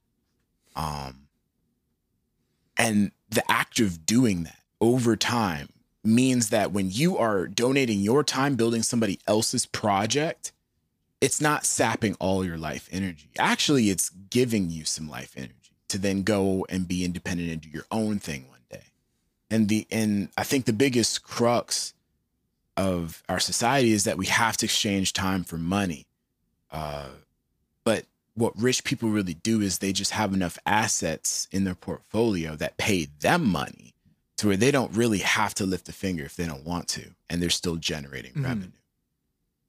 Um, and the act of doing that over time means that when you are donating your time building somebody else's project, it's not sapping all your life energy. Actually, it's giving you some life energy to then go and be independent and do your own thing one day. And the and I think the biggest crux of our society is that we have to exchange time for money. Uh, but what rich people really do is they just have enough assets in their portfolio that pay them money to where they don't really have to lift a finger if they don't want to, and they're still generating Mhm. revenue.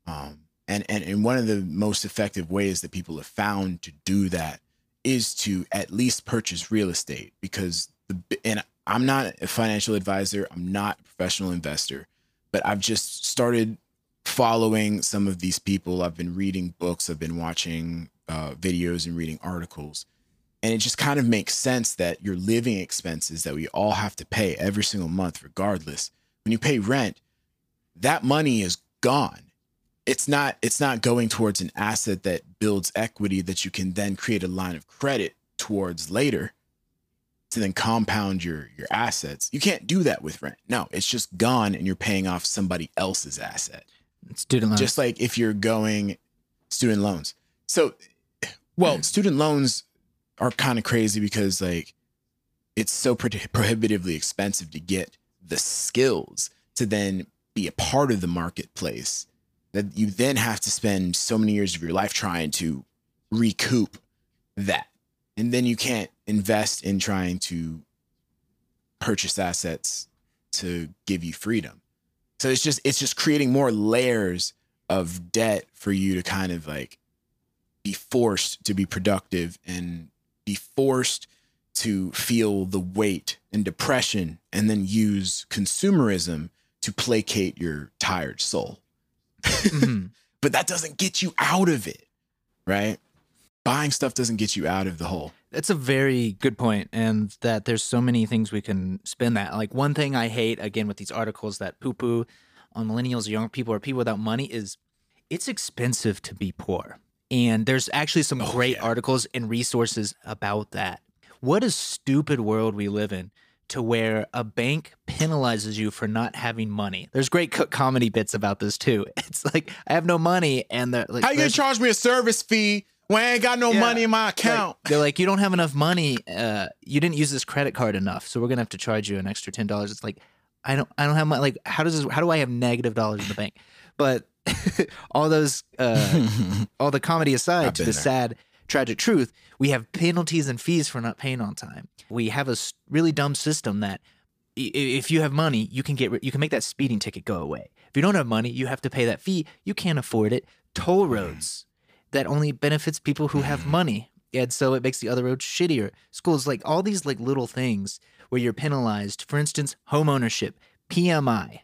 Um, and, and and one of the most effective ways that people have found to do that is to at least purchase real estate because the and I'm not a financial advisor, I'm not a professional investor, but I've just started following some of these people. I've been reading books, I've been watching uh, videos and reading articles. And it just kind of makes sense that your living expenses that we all have to pay every single month, regardless, when you pay rent, that money is gone. It's not it's not going towards an asset that builds equity that you can then create a line of credit towards later to then compound your your assets. You can't do that with rent. No, it's just gone and you're paying off somebody else's asset Student loans. just like if you're going student loans. So, well, student loans are kind of crazy because like it's so pro- prohibitively expensive to get the skills to then be a part of the marketplace that you then have to spend so many years of your life trying to recoup that. And then you can't invest in trying to purchase assets to give you freedom. So it's just it's just creating more layers of debt for you to kind of like be forced to be productive and be forced to feel the weight and depression and then use consumerism to placate your tired soul. Mhm. But that doesn't get you out of it, right? Buying stuff doesn't get you out of the hole. That's a very good point, and that there's so many things we can spin that. Like one thing I hate again with these articles that poo poo on millennials, young people, or people without money is it's expensive to be poor. And there's actually some Oh, great yeah. articles and resources about that. What a stupid world we live in to where a bank penalizes you for not having money. There's great co- comedy bits about this too. It's like I have no money, and the like. How you gonna charge me a service fee when I ain't got no Yeah, money in my like, account? they're like, you don't have enough money. Uh, you didn't use this credit card enough, so we're gonna have to charge you an extra ten dollars. It's like, I don't, I don't have my like. How does this? How do I have negative dollars in the bank? But all those, uh, all the comedy aside, to the there. sad, tragic truth, we have penalties and fees for not paying on time. We have a really dumb system that i- i- if you have money, you can get you can make that speeding ticket go away. If you don't have money, you have to pay that fee. You can't afford it. Toll roads that only benefits people who have money, and so it makes the other roads shittier. Schools like all these like little things where you're penalized. For instance, home ownership, PMI,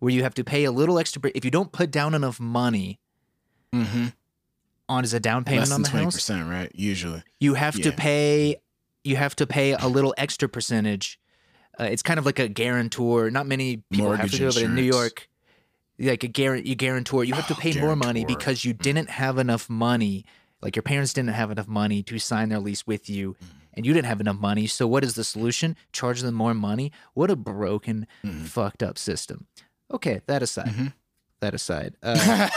where you have to pay a little extra if you don't put down enough money mm-hmm. on as a down payment Less on the twenty house. percent, right? Usually. you have to pay you have to pay a little extra percentage uh, it's kind of like a guarantor not many people have to do it but in new york like a guarant you guarantor you have to Oh, pay more money because you didn't have enough money like your parents didn't have enough money to sign their lease with you Mm. and you didn't have enough money so what is the solution charge them more money what a broken Mhm. fucked up system okay that aside Mhm. that aside uh,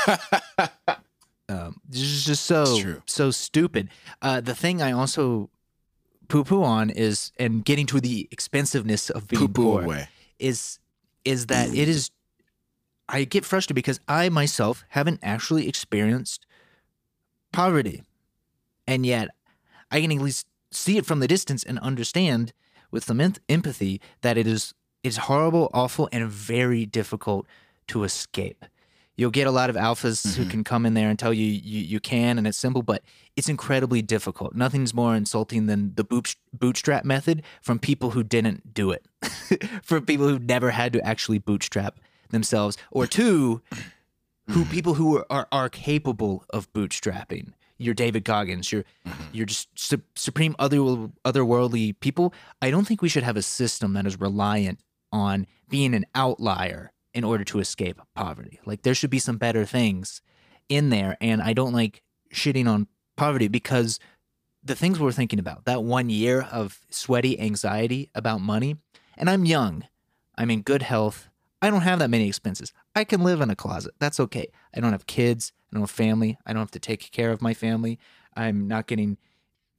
um, This is just so so stupid. Uh, the thing I also poo poo on is, and getting to the expensiveness of being Poo poo poor away. is is that it is. I get frustrated because I myself haven't actually experienced poverty, and yet I can at least see it from the distance and understand with some em- empathy that it is is horrible, awful, and very difficult to escape. You'll get a lot of alphas who Mhm. can come in there and tell you, you you can, and it's simple, but it's incredibly difficult. Nothing's more insulting than the boot, bootstrap method from people who didn't do it, for people who never had to actually bootstrap themselves, or two, who people who are, are, capable of bootstrapping. You're David Goggins. You're mm-hmm. you're just su- supreme other otherworldly people. I don't think we should have a system that is reliant on being an outlier in order to escape poverty. Like there should be some better things in there, and I don't like shitting on poverty because the things we're thinking about that one year of sweaty anxiety about money, and I'm young, I'm in good health. I don't have that many expenses. I can live in a closet. That's okay. I don't have kids. I don't have family. I don't have to take care of my family. I'm not getting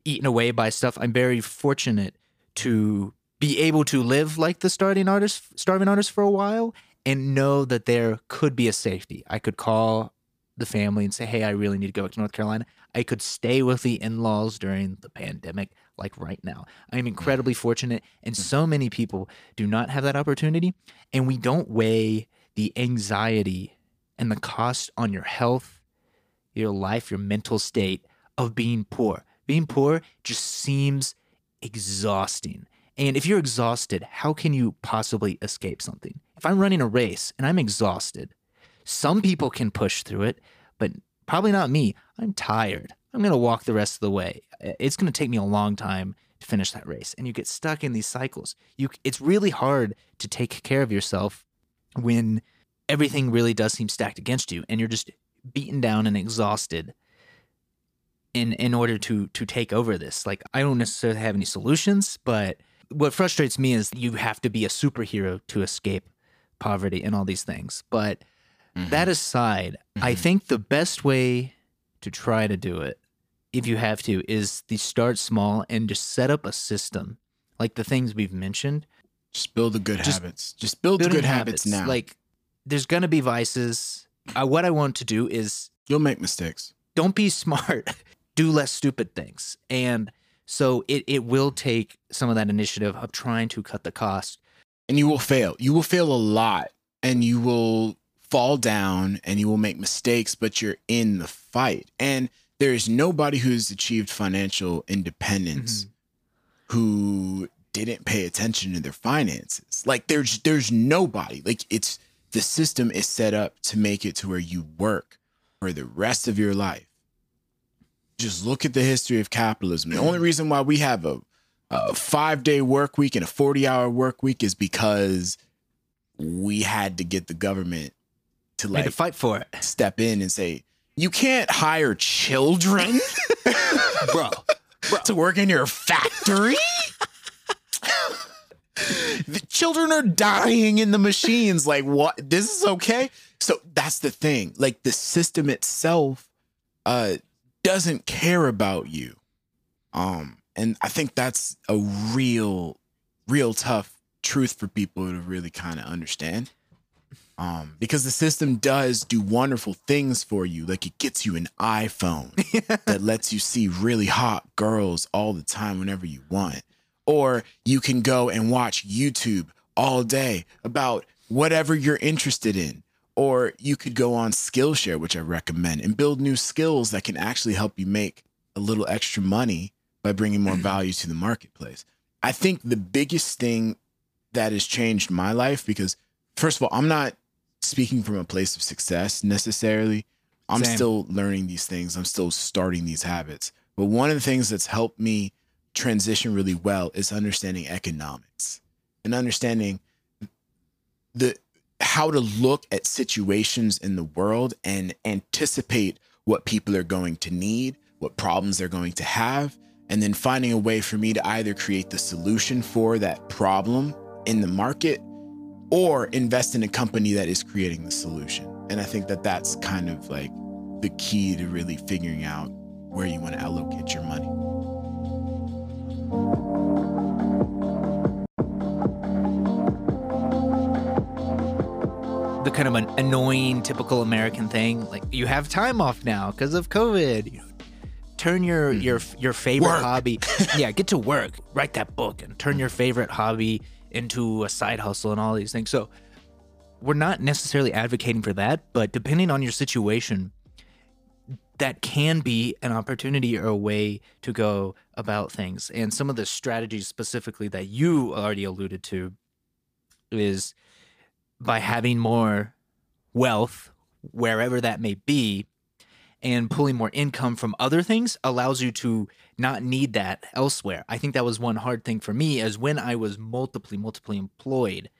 eaten away by stuff. I'm very fortunate to be able to live like the starving artist, starving artist for a while, and know that there could be a safety. I could call the family and say, "Hey, I really need to go back to North Carolina." I could stay with the in-laws during the pandemic, like right now. I'm mm-hmm. incredibly fortunate, and mm-hmm. so many people do not have that opportunity, and we don't weigh the anxiety and the cost on your health, your life, your mental state of being poor. Being poor just seems exhausting. And if you're exhausted, how can you possibly escape something? If I'm running a race and I'm exhausted, some people can push through it, but probably not me. I'm tired. I'm going to walk the rest of the way. It's going to take me a long time to finish that race. And you get stuck in these cycles. You it's really hard to take care of yourself when everything really does seem stacked against you and you're just beaten down and exhausted in in order to to take over this. Like I don't necessarily have any solutions, but what frustrates me is you have to be a superhero to escape poverty and all these things. But Mhm. that aside, I Mhm. think the best way to try to do it, if you have to, is to start small and just set up a system like the things we've mentioned. Just build the good Just habits. Just build the good habits, now. Like there's gonna be vices. Uh, what I want to do is You'll make mistakes. don't be smart do less stupid things and so it, it will take some of that initiative of trying to cut the cost and you will fail. You will fail a lot and you will fall down and you will make mistakes, but you're in the fight. And there is nobody who's achieved financial independence mm-hmm. who didn't pay attention to their finances. Like there's there's nobody. Like it's the system is set up to make it to where you work for the rest of your life. Just look at the history of capitalism. The only reason why we have a a five day work week and a 40 hour work week is because we had to get the government to like to fight for it step in and say, you can't hire children bro, bro to work in your factory. the children are dying in the machines. Like, what? This is okay. So that's the thing. Like, the system itself uh, doesn't care about you. Um, and I think that's a real, real tough truth for people to really kind of understand. Um, because the system does do wonderful things for you. Like it gets you an iPhone that lets you see really hot girls all the time whenever you want. Or you can go and watch YouTube all day about whatever you're interested in. Or you could go on Skillshare, which I recommend, and build new skills that can actually help you make a little extra money by bringing more value to the marketplace. I think the biggest thing that has changed my life because, first of all, I'm not speaking from a place of success necessarily. I'm Same. still learning these things. I'm still starting these habits. But one of the things that's helped me transition really well is understanding economics and understanding the how to look at situations in the world and anticipate what people are going to need, what problems they're going to have, and then finding a way for me to either create the solution for that problem in the market or invest in a company that is creating the solution. And I think that that's kind of like the key to really figuring out where you want to allocate your money. the kind of an annoying typical American thing. Like you have time off now because of COVID. You know, turn your mm-hmm. your your favorite Work. hobby. yeah, get to work. Write that book and turn your favorite hobby into a side hustle and all these things. So we're not necessarily advocating for that, but depending on your situation, that can be an opportunity or a way to go about things. And some of the strategies specifically that you already alluded to is by having more wealth wherever that may be and pulling more income from other things allows you to not need that elsewhere. I think that was one hard thing for me as when I was multiply multiply employed.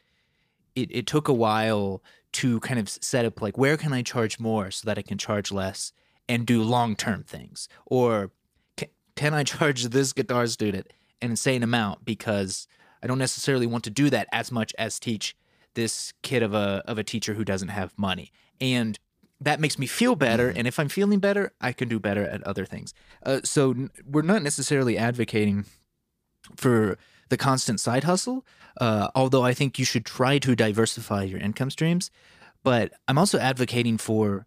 It, it took a while to kind of set up like where can I charge more so that I can charge less and do long term things or can, can I charge this guitar student an insane amount because I don't necessarily want to do that as much as teach this kid of a of a teacher who doesn't have money and that makes me feel better and if i'm feeling better i can do better at other things. Uh, so n- we're not necessarily advocating for the constant side hustle uh, although i think you should try to diversify your income streams but i'm also advocating for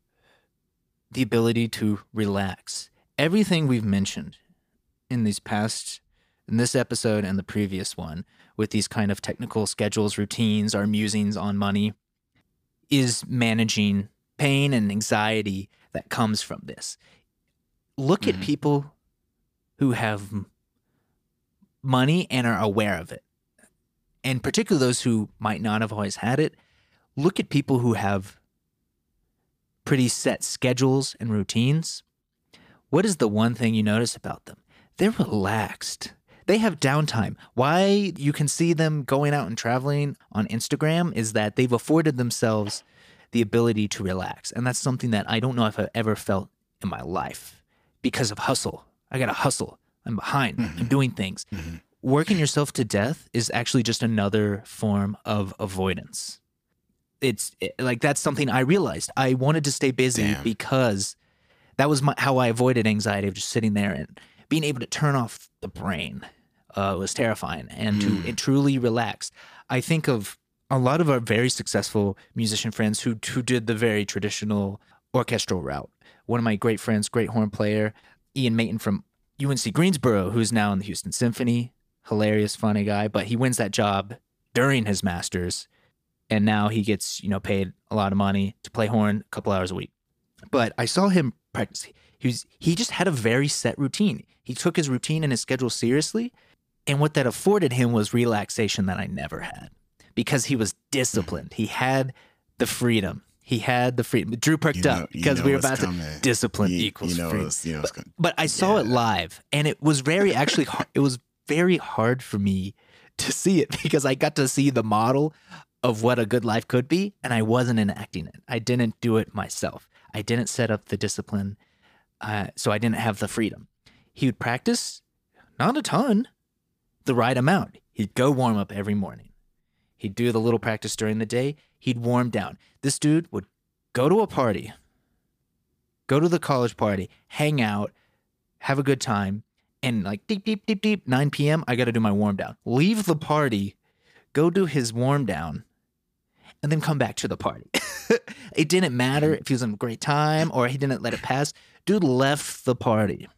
the ability to relax. Everything we've mentioned in these past in this episode and the previous one with these kind of technical schedules, routines, our musings on money is managing pain and anxiety that comes from this. Look at Mhm. people who have money and are aware of it. And particularly those who might not have always had it. Look at people who have pretty set schedules and routines. What is the one thing you notice about them? They're relaxed they have downtime. Why you can see them going out and traveling on Instagram is that they've afforded themselves the ability to relax. And that's something that I don't know if I've ever felt in my life because of hustle. I got to hustle. I'm behind. I'm mm-hmm. doing things. Mm-hmm. Working yourself to death is actually just another form of avoidance. It's it- like that's something I realized. I wanted to stay busy Damn. because that was my, how I avoided anxiety of just sitting there and being able to turn off the brain uh, was terrifying and to and truly relax. I think of a lot of our very successful musician friends who who did the very traditional orchestral route. One of my great friends, great horn player, Ian Mayton from UNC Greensboro, who's now in the Houston Symphony, hilarious, funny guy, but he wins that job during his masters, and now he gets you know paid a lot of money to play horn a couple hours a week. But I saw him practice. He was he just had a very set routine. He took his routine and his schedule seriously, and what that afforded him was relaxation that I never had because he was disciplined. He had the freedom. He had the freedom. Drew perked You know- up because we were about coming. to discipline You- equals you know freedom. you know coming. But I saw it live, and it was very actually har- it was very hard for me to see it because I got to see the model of what a good life could be, and I wasn't enacting it. I didn't do it myself. I didn't set up the discipline, uh, so I didn't have the freedom. He would practice, not a ton, the right amount. He'd go warm up every morning. He'd do the little practice during the day. He'd warm down. This dude would go to a party, go to the college party, hang out, have a good time, and like deep, deep, deep, deep, 9 p.m., I got to do my warm down. Leave the party, go do his warm down, and then come back to the party. it didn't matter if he was having a great time or he didn't let it pass. Dude left the party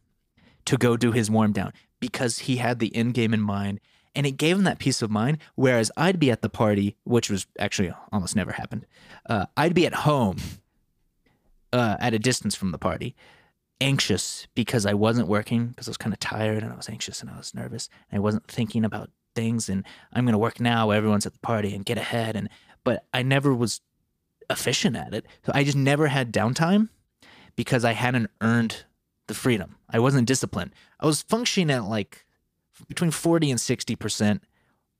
to go do his warm down because he had the end game in mind and it gave him that peace of mind. Whereas I'd be at the party, which was actually almost never happened. Uh, I'd be at home uh, at a distance from the party, anxious because I wasn't working because I was kind of tired and I was anxious and I was nervous and I wasn't thinking about things and I'm going to work now everyone's at the party and get ahead and but I never was efficient at it. So I just never had downtime because I hadn't earned the freedom. I wasn't disciplined. I was functioning at like between 40 and 60%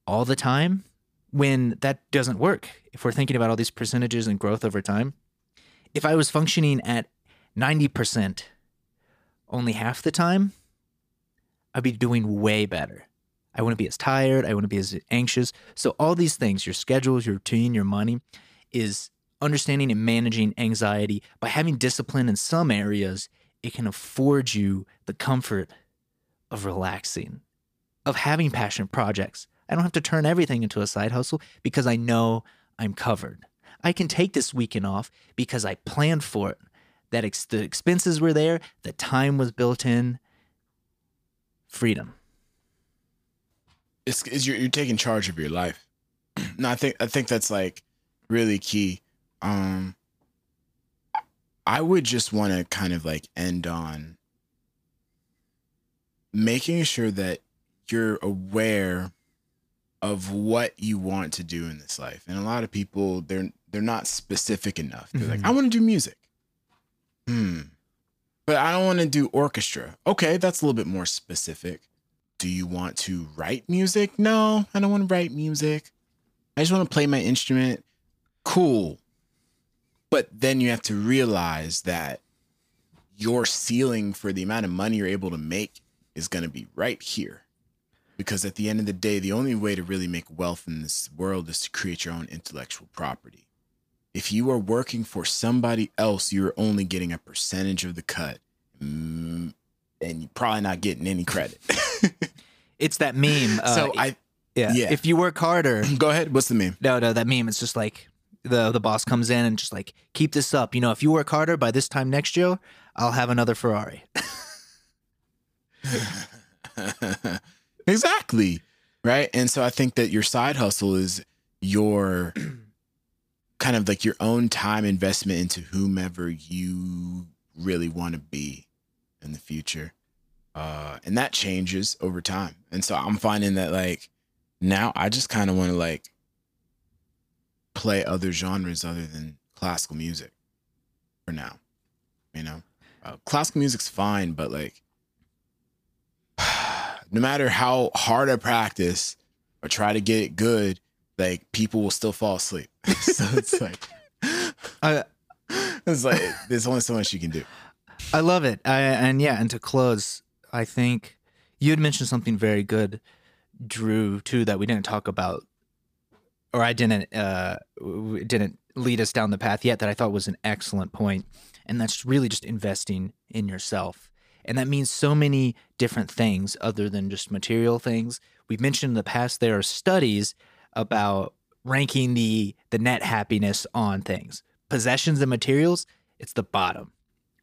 all the time when that doesn't work. If we're thinking about all these percentages and growth over time, if I was functioning at 90% only half the time, I'd be doing way better. I wouldn't be as tired. I wouldn't be as anxious. So, all these things your schedules, your routine, your money is understanding and managing anxiety, by having discipline in some areas, it can afford you the comfort of relaxing, of having passion projects. I don't have to turn everything into a side hustle because I know I'm covered. I can take this weekend off because I planned for it. That ex- the expenses were there, the time was built in. Freedom. It's, it's you're, you're taking charge of your life. no, I think I think that's like really key. Um, I would just want to kind of like end on making sure that you're aware of what you want to do in this life. And a lot of people they're they're not specific enough. They're like, Mhm. I want to do music. Hmm. But I don't want to do orchestra. Okay, that's a little bit more specific. Do you want to write music? No, I don't want to write music. I just want to play my instrument. Cool. But then you have to realize that your ceiling for the amount of money you're able to make is going to be right here. Because at the end of the day, the only way to really make wealth in this world is to create your own intellectual property. If you are working for somebody else, you're only getting a percentage of the cut. Mm, and you're probably not getting any credit. It's that meme. Uh, so I yeah. yeah. If you work harder, go ahead. What's the meme? no, no, that meme. It's just like the the boss comes in and just like keep this up. You know, if you work harder by this time next year, I'll have another Ferrari. exactly. Right. And so I think that your side hustle is your kind of like your own time investment into whomever you really want to be in the future. Uh, and that changes over time. And so I'm finding that like now I just kind of want to like play other genres other than classical music for now. You know, uh, classical music's fine, but like no matter how hard I practice or try to get it good, like people will still fall asleep. so it's like, I it's like there's only so much you can do. I love it. I, and yeah, and to close, I think you had mentioned something very good, Drew, too, that we didn't talk about, or I didn't uh didn't lead us down the path yet. That I thought was an excellent point, and that's really just investing in yourself. And that means so many different things other than just material things. We've mentioned in the past there are studies about ranking the the net happiness on things. Possessions and materials, it's the bottom.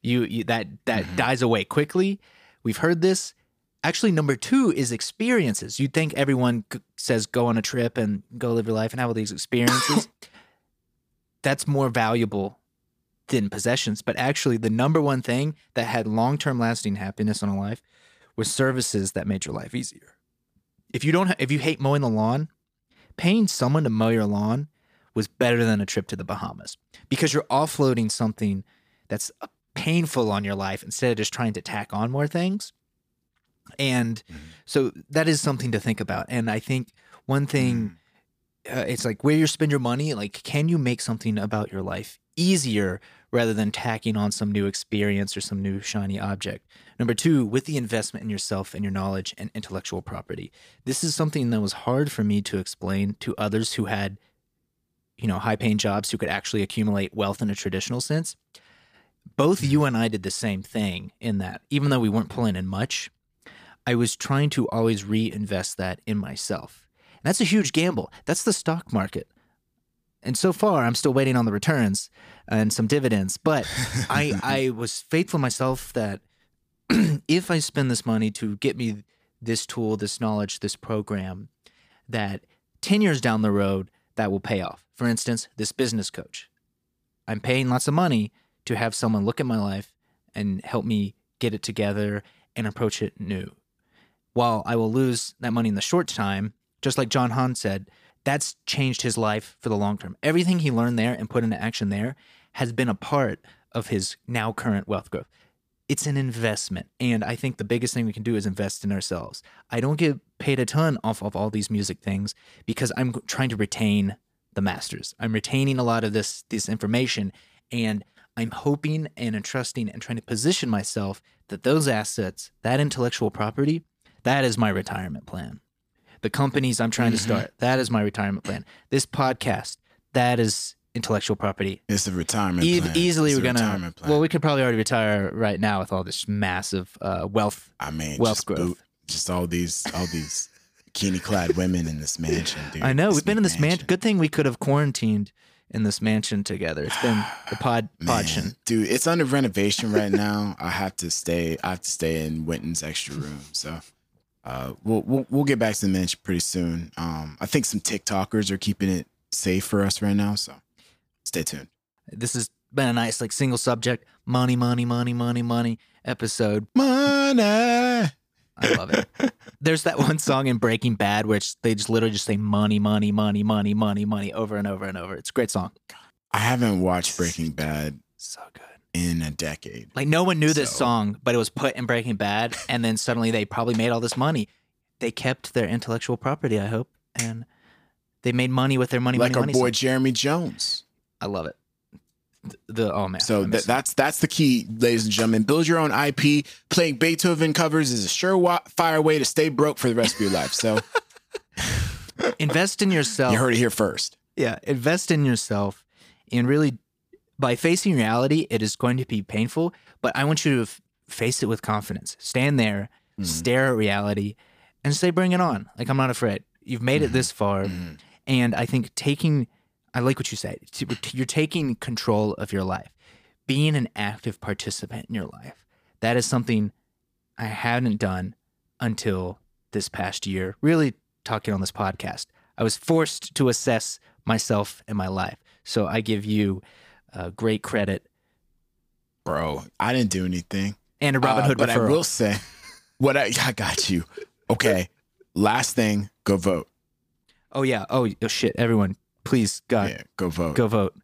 You, you that that Mhm. dies away quickly. We've heard this. Actually, number two is experiences. You'd think everyone g- says go on a trip and go live your life and have all these experiences. That's more valuable than possessions. But actually, the number one thing that had long term lasting happiness in a life was services that made your life easier. If you don't, ha- if you hate mowing the lawn, paying someone to mow your lawn was better than a trip to the Bahamas because you're offloading something that's painful on your life instead of just trying to tack on more things. And Mhm. so that is something to think about. And I think one thing, uh, it's like where you spend your money, like, can you make something about your life easier rather than tacking on some new experience or some new shiny object? Number two, with the investment in yourself and your knowledge and intellectual property. This is something that was hard for me to explain to others who had, you know, high paying jobs who could actually accumulate wealth in a traditional sense. Both you and I did the same thing in that, even though we weren't pulling in much, I was trying to always reinvest that in myself. And that's a huge gamble. That's the stock market. And so far, I'm still waiting on the returns and some dividends. But I, I was faithful myself that if I spend this money to get me this tool, this knowledge, this program, that 10 years down the road, that will pay off. For instance, this business coach. I'm paying lots of money to have someone look at my life and help me get it together and approach it new. While I will lose that money in the short time, just like John Hahn said, that's changed his life for the long term. Everything he learned there and put into action there has been a part of his now current wealth growth. It's an investment. And I think the biggest thing we can do is invest in ourselves. I don't get paid a ton off of all these music things because I'm trying to retain the masters. I'm retaining a lot of this this information and I'm hoping and entrusting and trying to position myself that those assets, that intellectual property, that is my retirement plan. The companies I'm trying to Mhm. start, that is my retirement plan. This podcast, that is intellectual property. It's a retirement E- plan. easily, It's we're gonna. retirement plan. Well, we could probably already retire right now with all this massive uh, wealth. I mean, wealth just growth. boot- just all these, all these bikini clad women in this mansion, dude. I know we've been in this mansion. Good thing we could have quarantined in this mansion together. It's been the pod. Man, dude, it's under renovation right now. I have to stay. I have to stay in Winton's extra room. So, uh, we'll we'll we'll get back to the mansion pretty soon. Um, I think some TikTokers are keeping it safe for us right now. So, stay tuned. This has been a nice like single subject money, money, money, money, money episode. Money. I love it. There's that one song in Breaking Bad it's, they just literally just say money, money, money, money, money, money over and over and over. It's a great song. I haven't watched Breaking Bad So good. In a decade. Like no one knew this So- song, but it was put in Breaking Bad, and then suddenly they probably made all this money. They kept their intellectual property, I hope, and they made money with their money, like money, our money. boy song. Jeremy Jones. I love it. The, the oh man. So I that, miss him. that's that's the key, ladies and gentlemen. Build your own IP. Playing Beethoven covers is a surefire way to stay broke for the rest of your life. So invest in yourself. you heard it here first. Yeah, invest in yourself and really by facing reality, it is going to be painful, but I want you to f- face it with confidence. Stand there, Mhm. stare at reality and say bring it on. Like I'm not afraid. You've made it this far Mhm. and I think taking I like what you said. You're taking control of your life. Being an active participant in your life. That is something I hadn't done until this past year. Really talking on this podcast. I was forced to assess myself and my life. So I give you uh, great credit Bro, I didn't do anything. and a Robin Uh, Hood but referral. I will say, what I, I got you. Okay. Last thing, go vote. oh yeah. Oh, oh shit. Everyone, please, God, yeah, go vote. go vote.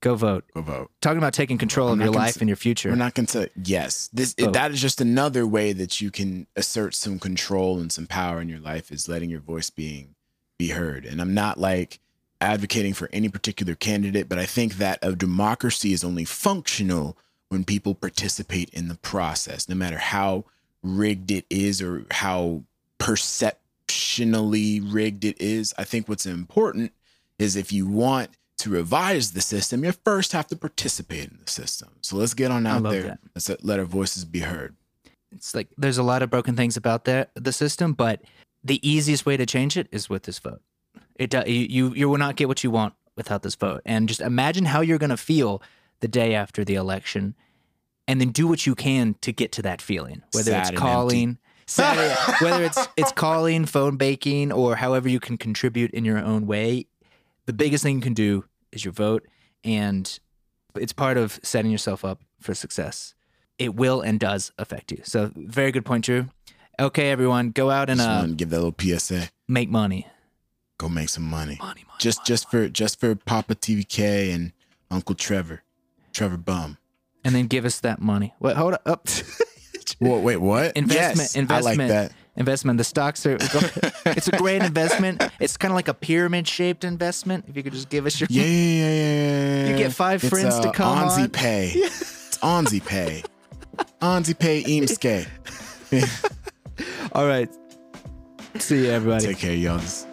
Go vote. Go vote. Talking about taking control I'm of your life and your future. We're not going to. Yes, this Vote. that is just another way that you can assert some control and some power in your life is letting your voice being be heard. And I'm not like advocating for any particular candidate, but I think that a democracy is only functional when people participate in the process, no matter how rigged it is or how perceptionally rigged it is. I think what's important is if you want to revise the system, you first have to participate in the system. So let's get on out there. that. Let's let our voices be heard. it's like there's a lot of broken things about the the system, but the easiest way to change it is with this vote. It do- you you you will not get what you want without this vote, and just imagine how you're going to feel the day after the election, and then do what you can to get to that feeling, whether Sad it's calling. Sad, whether it's it's calling, phone baking, or however you can contribute in your own way, the biggest thing you can do is your vote, and it's part of setting yourself up for success it will and does affect you. So very good point, Drew. Okay, everyone, go out and uh, give that little PSA. make money. Go make some money. Money, money. Just just for just for Papa TVK and Uncle Trevor. Trevor Bum. and then give us that money. What? Hold up. Whoa, wait, what? Investment, Yes, I investment. like that. investment. The stocks are. it's a great investment. It's kind of like a pyramid shaped investment. If you could just give us your. Yeah, yeah, yeah, yeah, yeah. You get five It's, friends to uh, come Onzi on. Pay. It's Onzi Pay. Onzi Pay Eamske. All right. See you, everybody. Take care, y'all. This-